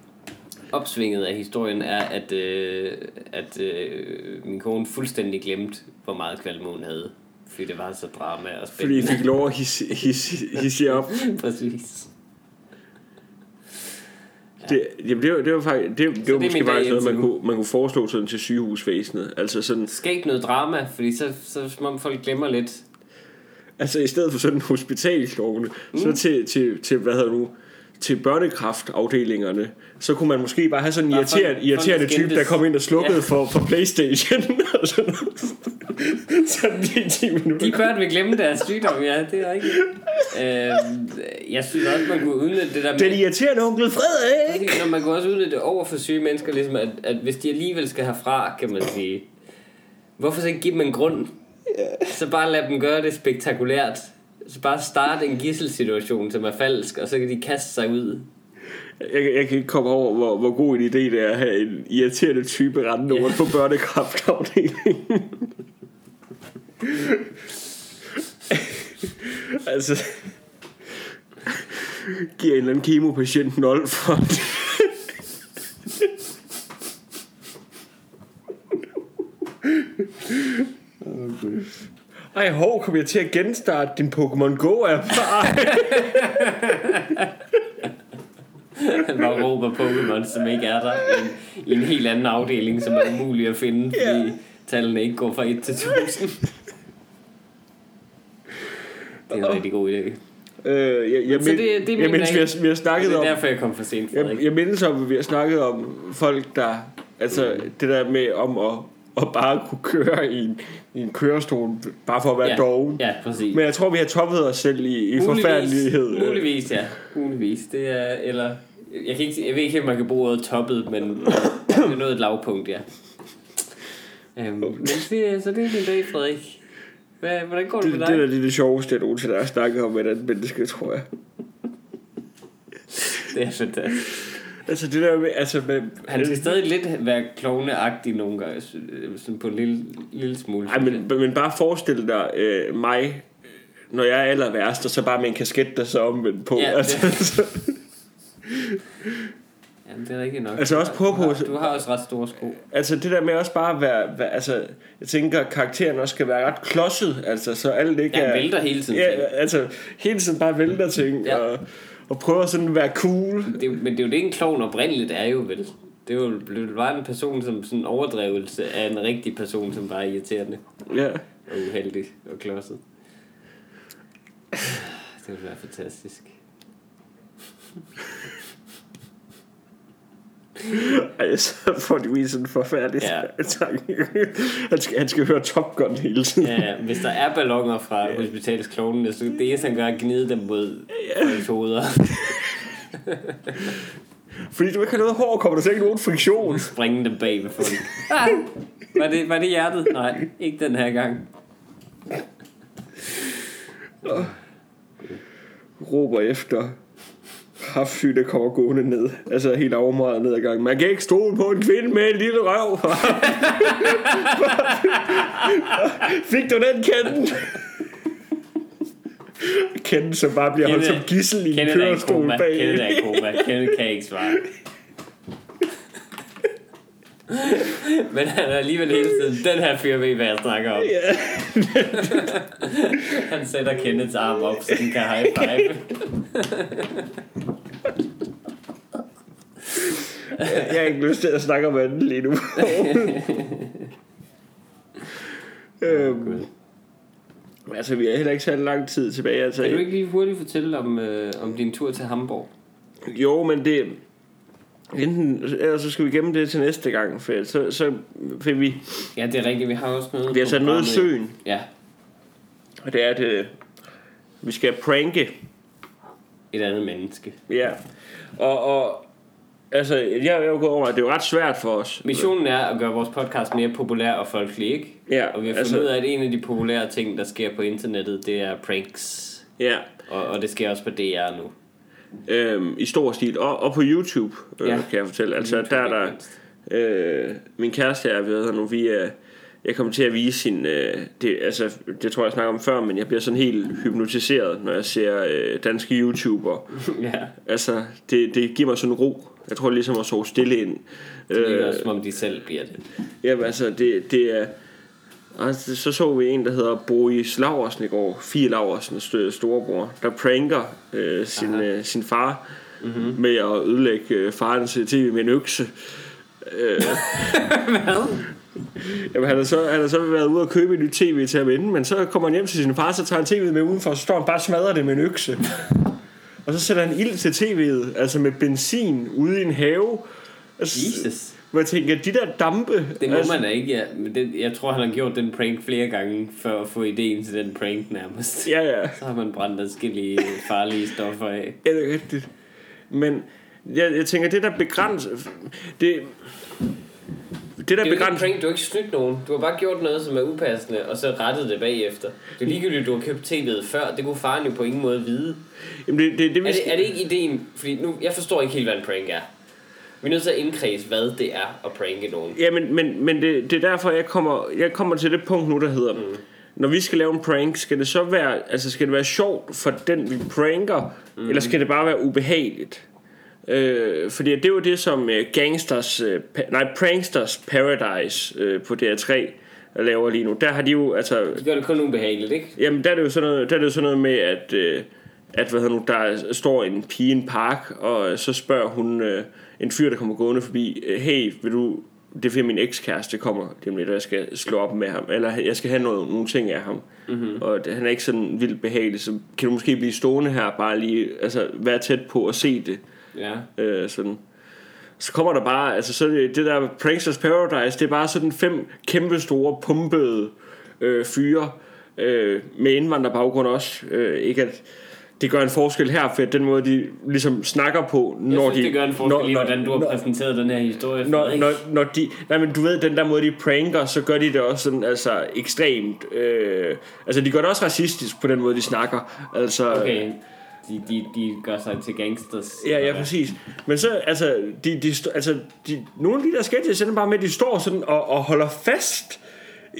opsvinget af historien er, at, øh, at øh, min kone fuldstændig glemte, hvor meget kvalme hun havde. Fordi det var så drama og Fordi I spændende. fik lov at hisse, hisse, op. Præcis. Det, jamen det, var, det var faktisk, det, det var det måske faktisk noget, man kunne, man kunne foreslå sådan til sygehusvæsenet. Altså sådan, Skab noget drama, fordi så, så som om folk glemmer lidt. Altså i stedet for sådan hospitalslovene, mm. så til, til, til, hvad hedder nu, til børnekraftafdelingerne, så kunne man måske bare have sådan en irriterende, irriterende type, der kom ind og slukkede Ja. for, for Playstation. sådan, lige 10 minutter. De børn vil glemme deres sygdom, ja, det er rigtigt. Øh, jeg synes også, man kunne udnytte det der med... Den irriterende onkel Frederik! Når man kan også udnytte det over for syge mennesker, ligesom at, at hvis de alligevel skal herfra, kan man sige, hvorfor så ikke give dem en grund? Så bare lad dem gøre det spektakulært. Så bare starte en gisselsituation, som er falsk, og så kan de kaste sig ud. Jeg, jeg kan ikke komme over, hvor, hvor god en idé det er at have en irriterende type rendende Ja. rundt på børnekraftafdelingen. altså... Giver en eller anden kemopatient 0 for Ej, hov, kom jeg til at genstarte din Pokémon Go-app? Han bare råber Pokémon, som ikke er der, i en, i en helt anden afdeling, som er umulig at finde, fordi Ja. tallene ikke går fra 1 til 1000. Det er en rigtig god idé. Øh, jeg, jeg, Så men, det- det er jeg min mindes, vi har, vi har snakket Det om... er derfor, jeg kom for sent, Frederik. Jeg, jeg mindes om, at vi har snakket om folk, der... Altså, det der med om at, at bare kunne køre i en, i en kørestol, bare for at være ja. doven. Ja, præcis. Men jeg tror, vi har toppet os selv i, i forfærdelighed. øh. Muligvis, ja. Muligvis. Det er, eller... Jeg, kan ikke, jeg ved ikke, om man kan bruge ordet toppet, men det er noget et lavpunkt, ja. Øhm, men det, så det er din dag, Frederik. Hvad, hvordan går det, Det, med det er dig? det, det sjoveste, jeg nogensinde har snakket om andet menneske, tror jeg. Det er fantastisk. Altså, det der med... Altså, med Han skal stadig lidt være klovneagtig nogle gange, øh, sådan på en lille, lille smule. Ej, synes men, men bare forestil dig øh, mig, når jeg er aller værst, og så bare med en kasket, der så omvendt på. Ja, det- altså, så, jeg. Jamen, det er rigtigt nok. Altså også på- du, har, på- du har også ret store sko. altså det der med også bare at være, være altså, jeg tænker, karakteren også skal være ret klodset, altså, så alt ikke Ja, er... vælter hele tiden. Ja, altså, hele tiden bare vælter ting, ja. og, og prøver sådan at være cool. det, men det er jo det, en klovn oprindeligt er jo vel. Det er jo blevet bare en person som sådan en overdrivelse af en rigtig person, som bare er irriterende Ja. og uheldig og klodset. Det ville være fantastisk. Ej, så får de sådan en forfærdelig Ja. Han skal, han skal høre Top Gun hele tiden. Ja, ja. Hvis der er ballonger fra hospitalsklovnene, så det eneste, han gør, er at gnide dem mod folks hoveder. Fordi du ikke har noget hår, kommer der så ikke nogen friktion. Springe dem bag ved folk. Ah, var, det, var det hjertet? Nej, ikke den her gang. Råber efter haftfly, der kommer gående ned. Altså helt afmøjet ned ad gangen. Man kan ikke stole på en kvinde med en lille røv. Fik du den kende? Kende, som bare bliver holdt som gissel i en kørestol bag. Kenneth er i koma. Kenneth kan ikke svare. Men han er alligevel hele tiden, den her fyr ved, hvad jeg snakker om. Ja. Han sætter Kenneths arm op, så den kan high five. Jeg har ikke lyst til at snakke om andet lige nu. øhm, altså, vi er heller ikke så lang tid tilbage. Altså, Kan du ikke lige hurtigt fortælle om, øh, om din tur til Hamburg? Jo, men det... Enten, ellers så skal vi gemme det til næste gang, for så, så fik vi... Ja, det er rigtigt. Vi har også noget Vi har sat noget i søen, Ja, og det er, at øh, vi skal pranke. Et andet menneske. Ja. Og, og altså, jeg er jo gået over, at det er jo ret svært for os. Missionen er at gøre vores podcast mere populær og folkelig, ikke? Ja, Og vi har fundet altså- ud af, at en af de populære ting, der sker på internettet, det er pranks. Ja, Og, og det sker også på DR nu. øhm, i stor stil. Og, og på YouTube, øh, Ja. kan jeg fortælle. Altså, YouTube, der er der... Øh, min kæreste er ved nu, vi er, jeg kommer til at vise sin, øh, det, altså, det tror jeg, jeg snakker om før, men jeg bliver sådan helt hypnotiseret, når jeg ser øh, danske YouTuber. ja, Altså, det, det giver mig sådan ro. Jeg tror det er ligesom at sove stille ind. det er Øh, også, som om de selv bliver det. jamen, altså, det, det er... Altså, så så vi en, der hedder Boris Laversen i går. Fie Laversen, storebror, der pranker øh, sin, øh, sin far mm-hmm. med at ødelægge øh, farens tv med en økse. Øh, Jamen, han har så, han har så været ude og købe et nyt tv til ham inden, men så kommer han hjem til sin far, så tager han tv'et med udenfor, så står han bare og smadrer det med en økse. og så sætter han ild til tv'et, altså med benzin ude i en have. Altså, Jesus. Hvor jeg tænker, de der dampe... Det må altså, man da ikke, ja. Men det, jeg tror, han har gjort den prank flere gange, for at få ideen til den prank nærmest. Ja, ja. Så har man brændt adskillige farlige stoffer af. Ja, det er rigtigt. Men jeg, jeg tænker, det der begrænser... Det, det der Det er jo ikke prank, du har ikke snydt nogen. Du har bare gjort noget, som er upassende, og så rettet det bagefter. Det er ligegyldigt, at du har købt tv'et før. Det kunne faren jo på ingen måde vide. Jamen, det, det, det, Er det, er det ikke ideen? Fordi nu, jeg forstår ikke helt, hvad en prank er. Vi er nødt til at indkredse, hvad det er at pranke nogen. Ja, men, men, men det, det er derfor, jeg kommer, jeg kommer til det punkt nu, der hedder, mm. når vi skal lave en prank, skal det så være, altså skal det være sjovt for den, vi pranker, mm. eller skal det bare være ubehageligt? Øh, fordi det jo det, som øh, Gangsters, øh, nej, Pranksters Paradise øh, på DR3 laver lige nu. Der har de jo, altså, Det gør det kun ubehageligt, ikke? Jamen, der er det jo sådan noget, der er det jo sådan noget med, at, øh, at hvad hedder nu, der står en pige i en park, og øh, så spørger hun øh, en fyr, der kommer gående forbi, øh, hey, vil du, det er fordi min ekskæreste kommer lige om lidt, og jeg skal slå op med ham, eller jeg skal have noget, nogle ting af ham, mm-hmm. og det, han er ikke sådan vildt behagelig, så kan du måske blive stående her, bare lige, altså være tæt på og se det, Ja. øh, sådan. Så kommer der bare, altså så det, det der Pranksters Paradise, det er bare sådan fem kæmpe store pumpede øh, fyre øh, med indvandrerbaggrund også. Øh, ikke at det gør en forskel her, for den måde de ligesom snakker på, Jeg når synes, de... det gør en forskel i, hvordan du har når, præsenteret den her historie. for, når, når, når de, nej, men du ved, den der måde, de pranker, så gør de det også sådan, altså, ekstremt, øh, altså, de gør det også racistisk på den måde, de snakker, altså, Okay, de, de, de gør sig til gangsters. Ja, ja, præcis. Men så, altså, de, de, altså de, nogle af de der sketches, er bare med, at de står sådan og, og holder fast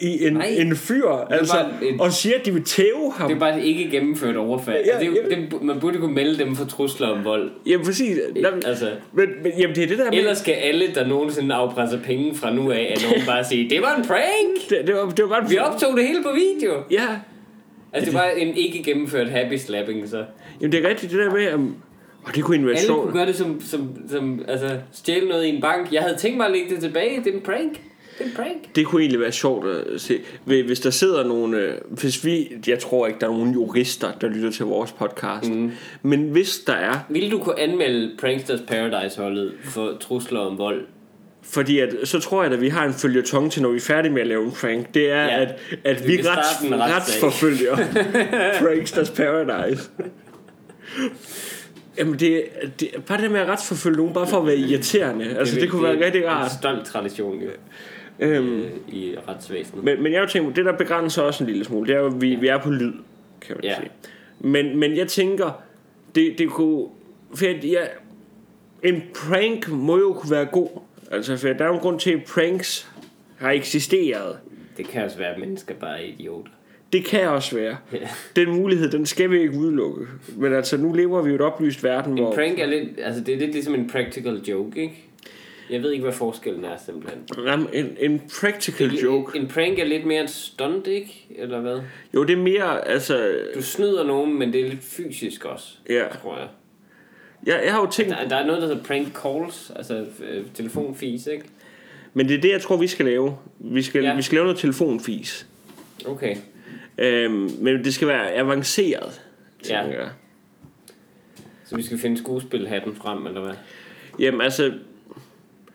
i en, Nej. en fyr, altså, et- og siger, at de vil tæve ham. Det er bare et ikke gennemført overfald. Ja, Ja, det, er jo- ja. det, man burde kunne melde dem for trusler om vold. Jamen, præcis. Jamen, Altså, men, men, jamen, det er det der med... ellers skal alle, der nogensinde afpresser penge fra nu af, at nogen bare sige, det var en prank! Det, det, var, det var bare... Vi optog det hele på video! Ja, Altså, det var en ikke gennemført happy slapping, så. jamen, det er rigtigt, det der med... Um, og det kunne egentlig være Alle sjovt. kunne gøre det som, som, som altså, stjæle noget i en bank. Jeg havde tænkt mig at lægge det tilbage, det er en prank. Det er en prank. Det kunne egentlig være sjovt at se. Hvis der sidder nogle... øh, Hvis vi... Jeg tror ikke, der er nogen jurister, der lytter til vores podcast. Mm. Men hvis der er... Vil du kunne anmelde Pranksters Paradise-holdet for trusler om vold? Fordi at, så tror jeg, at vi har en følgetong til, når vi er færdige med at lave en prank. Det er, Ja. ja. at, at Vi vi rets, en retsforfølger Pranksters Paradise. Jamen det, det, bare det med at retsforfølge nogen, bare for at være irriterende. Altså det, det kunne være rigtig En rart. stolt tradition jo, Øhm, øh, i retsvæsenet. men, men jeg har tænkt, det der begrænser også en lille smule, det er jo, vi, vi er på lyd, kan man Ja. sige. Men, men jeg tænker, det, det kunne... For jeg, en prank må jo kunne være god. Altså, for der er jo en grund til, at pranks har eksisteret. Det kan også være, at mennesker bare er idioter. Det kan også være. Ja. Den mulighed, den skal vi ikke udelukke. Men altså, nu lever vi jo i et oplyst verden, En hvor... prank er lidt, altså det er lidt ligesom en practical joke, ikke? Jeg ved ikke, hvad forskellen er simpelthen. Jamen, en, en practical joke. En prank er lidt mere et stunt, ikke? Eller hvad? Jo, det er mere, altså... Du snyder nogen, men det er lidt fysisk også, Ja. tror jeg. Jeg, jeg har jo tænkt... Der, der er noget, der hedder prank calls, altså øh, telefonfis, ikke? Men det er det, jeg tror, vi skal lave. Vi skal, Ja. vi skal lave noget telefonfis. Okay. Øhm, men det skal være avanceret, Ja. jeg. Så vi skal finde skuespilhatten frem, eller hvad? Jamen altså,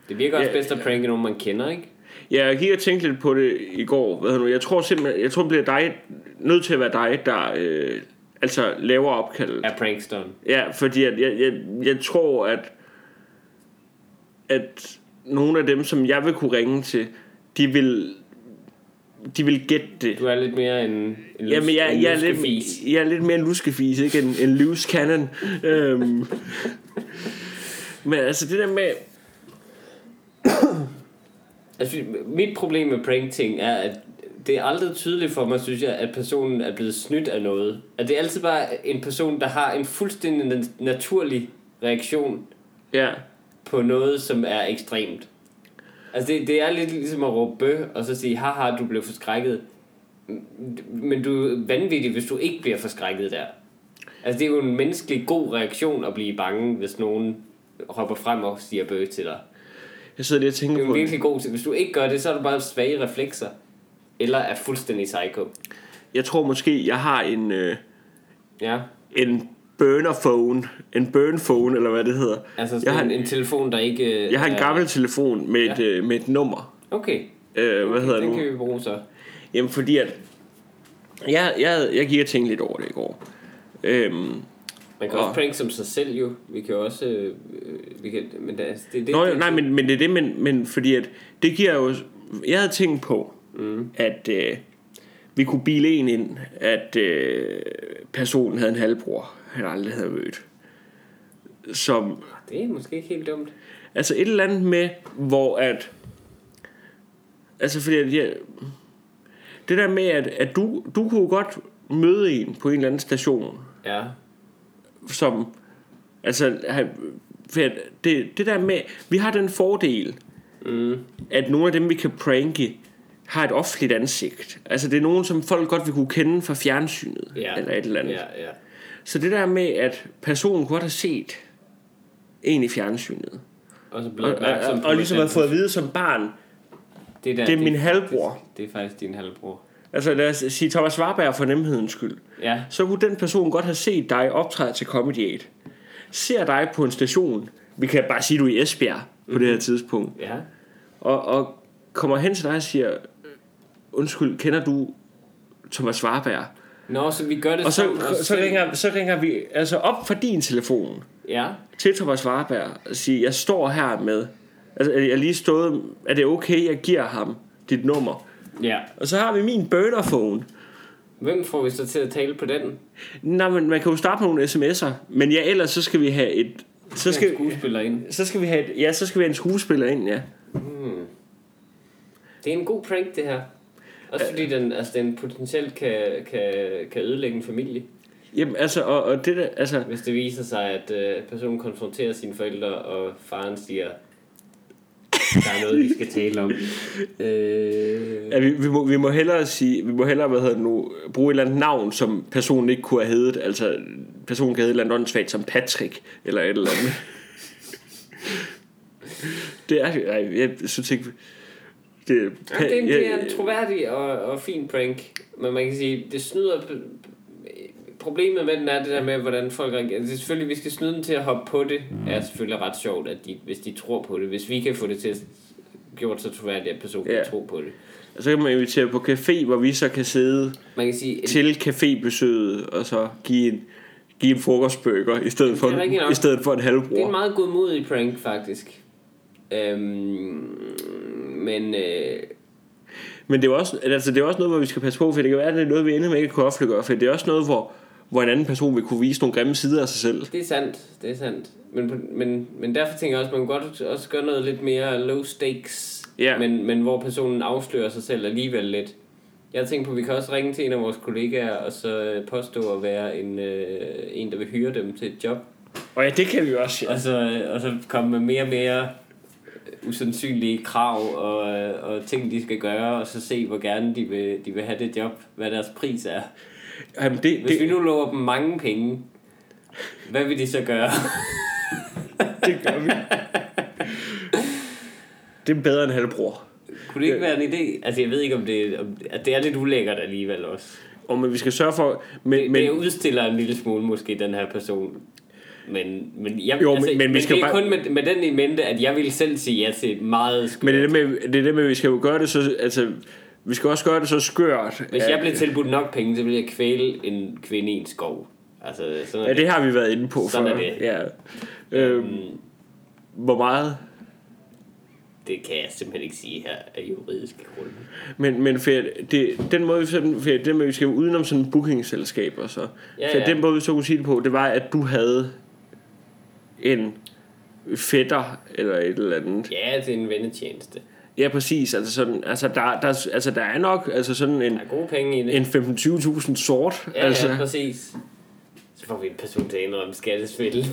Det virker også Ja, bedst at pranke nogen, man kender, ikke? ja, jeg gik og tænkte lidt på det i går. Hvad nu, jeg tror simpelthen, jeg tror, det bliver dig, nødt til at være dig, der øh, altså laver opkaldet. Er pranksteren. Ja, fordi at jeg, jeg, jeg tror, at, at nogle af dem, som jeg vil kunne ringe til, de vil, de vil gætte det. Du er lidt mere en, en, lus, Jamen, jeg, en jeg, er lidt, jeg er lidt mere en luskefis, ikke en, en loose cannon. øhm. Men altså det der med... Altså, mit problem med prank-ting er, at det er aldrig tydeligt for mig, synes jeg, at personen er blevet snydt af noget. At det er altid bare en person, der har en fuldstændig na- naturlig reaktion Ja, på noget, som er ekstremt. Altså, det, det er lidt ligesom at råbe bøh, og så sige, haha, du blev forskrækket. Men du er vanvittig, hvis du ikke bliver forskrækket der. Altså, det er jo en menneskelig god reaktion at blive bange, hvis nogen hopper frem og siger bøh til dig. jeg sidder lige og Det tænker er jo på... virkelig god. Hvis du ikke gør det, så er du bare svage reflekser. Eller er fuldstændig psycho. Jeg tror måske, jeg har en, øh, Ja. en burner phone. En burn phone, eller hvad det hedder. Altså Jeg har en, en- telefon, der ikke... øh, Jeg har en er- gammel telefon med et, Ja. øh, med et nummer. Okay. Øh, hvad hedder det nu? kan vi bruge så. Jamen fordi at... Jeg, jeg, jeg gik og tænkte lidt over det i går. Øhm, Man kan Og- også prank som sig selv jo. Vi kan også... Øh, øh, vi kan, men det, det, det, Nå, det, nej, men, men det er det, men, men fordi at det giver jo... Jeg havde tænkt på, mm. at øh, vi kunne bile en ind, at øh, personen havde en halvbror, han aldrig havde mødt. Som, Det er måske ikke helt dumt. altså et eller andet med, hvor at... Altså fordi at jeg, det der med, at, at du, du kunne godt møde en på en eller anden station, Ja. som altså for det, det der med vi har den fordel Mm. at nogle af dem vi kan pranke har et offentligt ansigt altså det er nogen som folk godt vil kunne kende fra fjernsynet Ja. eller et eller andet Ja, ja. så det der med at personen godt har set en i fjernsynet Og så og, og, og, ligesom har fået at vide som barn det, der, det er min faktisk- halvbror. Det er faktisk din halvbror. altså lad os sige Thomas Warberg for nemhedens skyld Ja. så kunne den person godt have set dig optræde til Comedy 8. Ser dig på en station, vi kan bare sige, du er i Esbjerg på det her tidspunkt, Ja. og, og kommer hen til dig og siger, undskyld, kender du Thomas Warberg? Nå, så vi gør det Og så, så, selv. ringer, så ringer vi altså op fra din telefon Ja. til Thomas Warberg og siger, jeg står her med, altså jeg er lige stået, er det okay, jeg giver ham dit nummer? Ja. Og så har vi min burnerphone. Hvem får vi så til at tale på den? Nej, men man kan jo starte med nogle sms'er, men ja, ellers så skal vi have et, så Så skal, skal skuespiller ind. Så skal vi have, et, ja, så skal vi have en skuespiller ind, ja. Det er en god prank, det her. Også fordi den, altså, den potentielt kan, kan, kan ødelægge en familie. Jamen, altså, og, og det der, altså, Hvis det viser sig, at øh, personen konfronterer sine forældre, og faren siger, der er noget, vi skal tale om. Øh, ja, vi, vi, må, vi må hellere sige, vi må hellere, hvad hedder det nu, bruge et eller andet navn, som personen ikke kunne have heddet, altså, personen kan hedde et eller andet åndssvagt som Patrick, eller et eller andet. det er, nej, jeg synes ikke, Det, Ja, det, er- det er en troværdig og, og fin prank. Men man kan sige, det snyder... Problemet med den er det der med, hvordan folk reagerer. Det er selvfølgelig, vi skal snyde dem til at hoppe på det. Det er selvfølgelig ret sjovt, at de, hvis de tror på det. Hvis vi kan få det til at gjort så troværdigt, at personen Ja. ja. tror på det. så kan man invitere på café, hvor vi så kan sidde Man kan sige, til cafébesøget, og så give en, give en frokostbøger, i stedet for, nok. i stedet for en det er halvbror. en meget godmodig prank, faktisk. Øhm, men øh, Men det er, også, altså det er også noget, hvor vi skal passe på, for det kan være, at det er noget, vi ender med ikke kunne offentliggøre, for det er også noget, hvor, hvor en anden person vil kunne vise nogle grimme sider af sig selv. det er sandt, det er sandt. Men, men, men derfor tænker jeg også, at man godt også gøre noget lidt mere low stakes, Ja. men, men hvor personen afslører sig selv alligevel lidt. Jeg tænker på, at vi kan også ringe til en af vores kollegaer, og så øh, påstå at være en, øh, en der vil hyre dem til et job. Og ja, det kan vi også, ja. Og så, øh, og så komme med mere og mere usandsynlige krav og, og ting, de skal gøre, og så se, hvor gerne de vil, de vil have det job, hvad deres pris er. Jamen, det, Hvis vi det, nu lover dem mange penge, hvad vil de så gøre? det gør vi. Det er bedre end halvbror. Kunne det ikke være en idé? Altså, jeg ved ikke, om det, om, at det er lidt ulækkert alligevel også. Og men vi skal sørge for... Men, Det, men, det udstiller en lille smule måske den her person. Men, men, jeg, Jo, altså, men vi men skal det er bare- kun med, med den i mente, at jeg ville selv sige ja til et meget skørt. men det er det med, det er det med, at vi skal jo gøre det så... Altså, vi skal også gøre det så skørt. Hvis at- jeg blev tilbudt nok penge, så ville jeg kvæle en kvinde i en skov. Altså, sådan Ja, det har vi været inde på Sådan før. er det. Ja. Øhm, hvor meget det kan jeg simpelthen ikke sige her af juridiske grunde. Men, men for det, den måde, vi for den måde, vi skal udenom sådan bookingselskaber, så. Ja, for ja. den måde, vi så kunne sige det på, det var, at du havde en fætter, eller et eller andet. Ja, det er en vennetjeneste. Ja, præcis. Altså, sådan, altså, der, der, altså, der er nok altså sådan en, Der er gode penge i det. en 15-20.000 sort. Ja, altså. ja, præcis. Så får vi en person til at indrømme skattesvindel.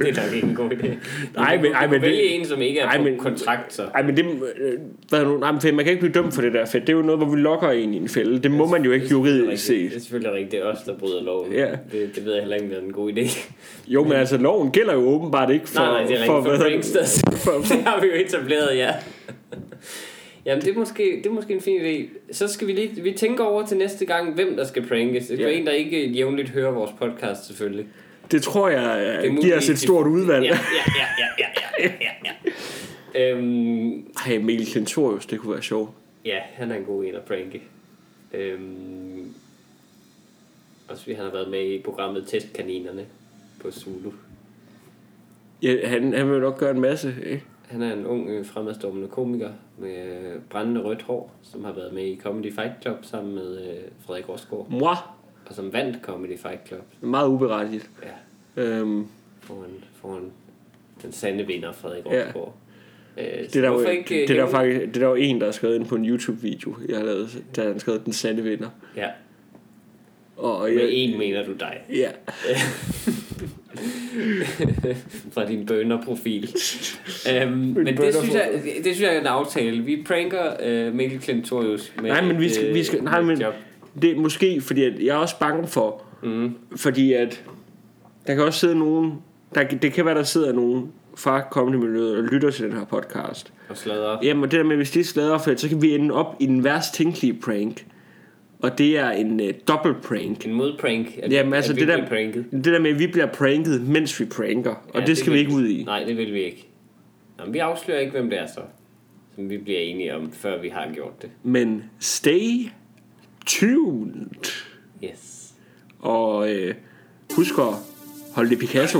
det er nok ikke en god idé. Nej, men- kan- ej, du men kan det- vælge en, som ikke er ej, på men- kontrakt, så. Ej, men det, øh, hvad er nu? Nej, men for man kan ikke blive dømt for det der fedt. Det er jo noget, hvor vi lokker en i en fælde. Det må man jo ikke juridisk rigtigt. Det er selvfølgelig rigtigt. Det er os, der bryder loven. Ja. Det, det ved jeg heller ikke, om det er en god idé. Jo, men altså, loven gælder jo åbenbart ikke for... nej, nej, det er rigtigt. For, hvad for hedder det? pranksters. For- det har vi jo etableret, ja. Jamen, det er, måske, det er måske en fin idé. Så skal vi lige... Vi tænker over til næste gang, hvem der skal prankes. Det er Ja. en, der ikke jævnligt hører vores podcast, selvfølgelig. Det tror jeg Det uh, giver os et stort udvalg. Ja, ja, ja, ja, ja, ja, ja, øhm, Ej, Emil Klentorius, det kunne være sjovt. ja, han er en god en at pranke. Øhm, også fordi han har været med i programmet Testkaninerne på Zulu. Ja, han, han vil nok gøre en masse, ikke? Han er en ung, øh, fremadstormende komiker med øh, brændende rødt hår, som har været med i Comedy Fight Club sammen med øh, Frederik Rosgaard, Moi, og som vandt Comedy Fight Club. meget uberettiget. Ja, Øhm, foran, foran den sande vinder, Frederik Ja. Rosgaard. Øh, det, er der jo, ikke, det, er der faktisk, det er der jo en, der har skrevet ind på en YouTube-video, jeg har lavet, der har han skrevet den sande vinder. Ja, Og med jeg, en mener du dig. ja, fra din bønderprofil. øhm, men det synes, jeg, det synes jeg er en aftale. Vi pranker øh, Mikkel Klentorius med Nej, men vi et, skal- vi skal- nej, et men- job. det er måske, fordi at jeg er også bange for, Mm. fordi at der kan også sidde nogen, der, det kan være, der sidder nogen fra comedy-miljøet og lytter til den her podcast. Og sladre. Jamen, og det der med, hvis de slader for så kan vi ende op i den værst tænkelige prank. Og det er en uh, dobbelt prank. En modprank. At, Jamen, altså at det der, pranket. det der med, at vi bliver pranket, mens vi pranker. Og Ja, ja, det skal vi ikke ud i. Nej, det vil vi ikke. Jamen, vi afslører ikke, hvem det er så. Som vi bliver enige om, før vi har gjort det. Men stay tuned. Yes. Og øh, husk at holde det det Picasso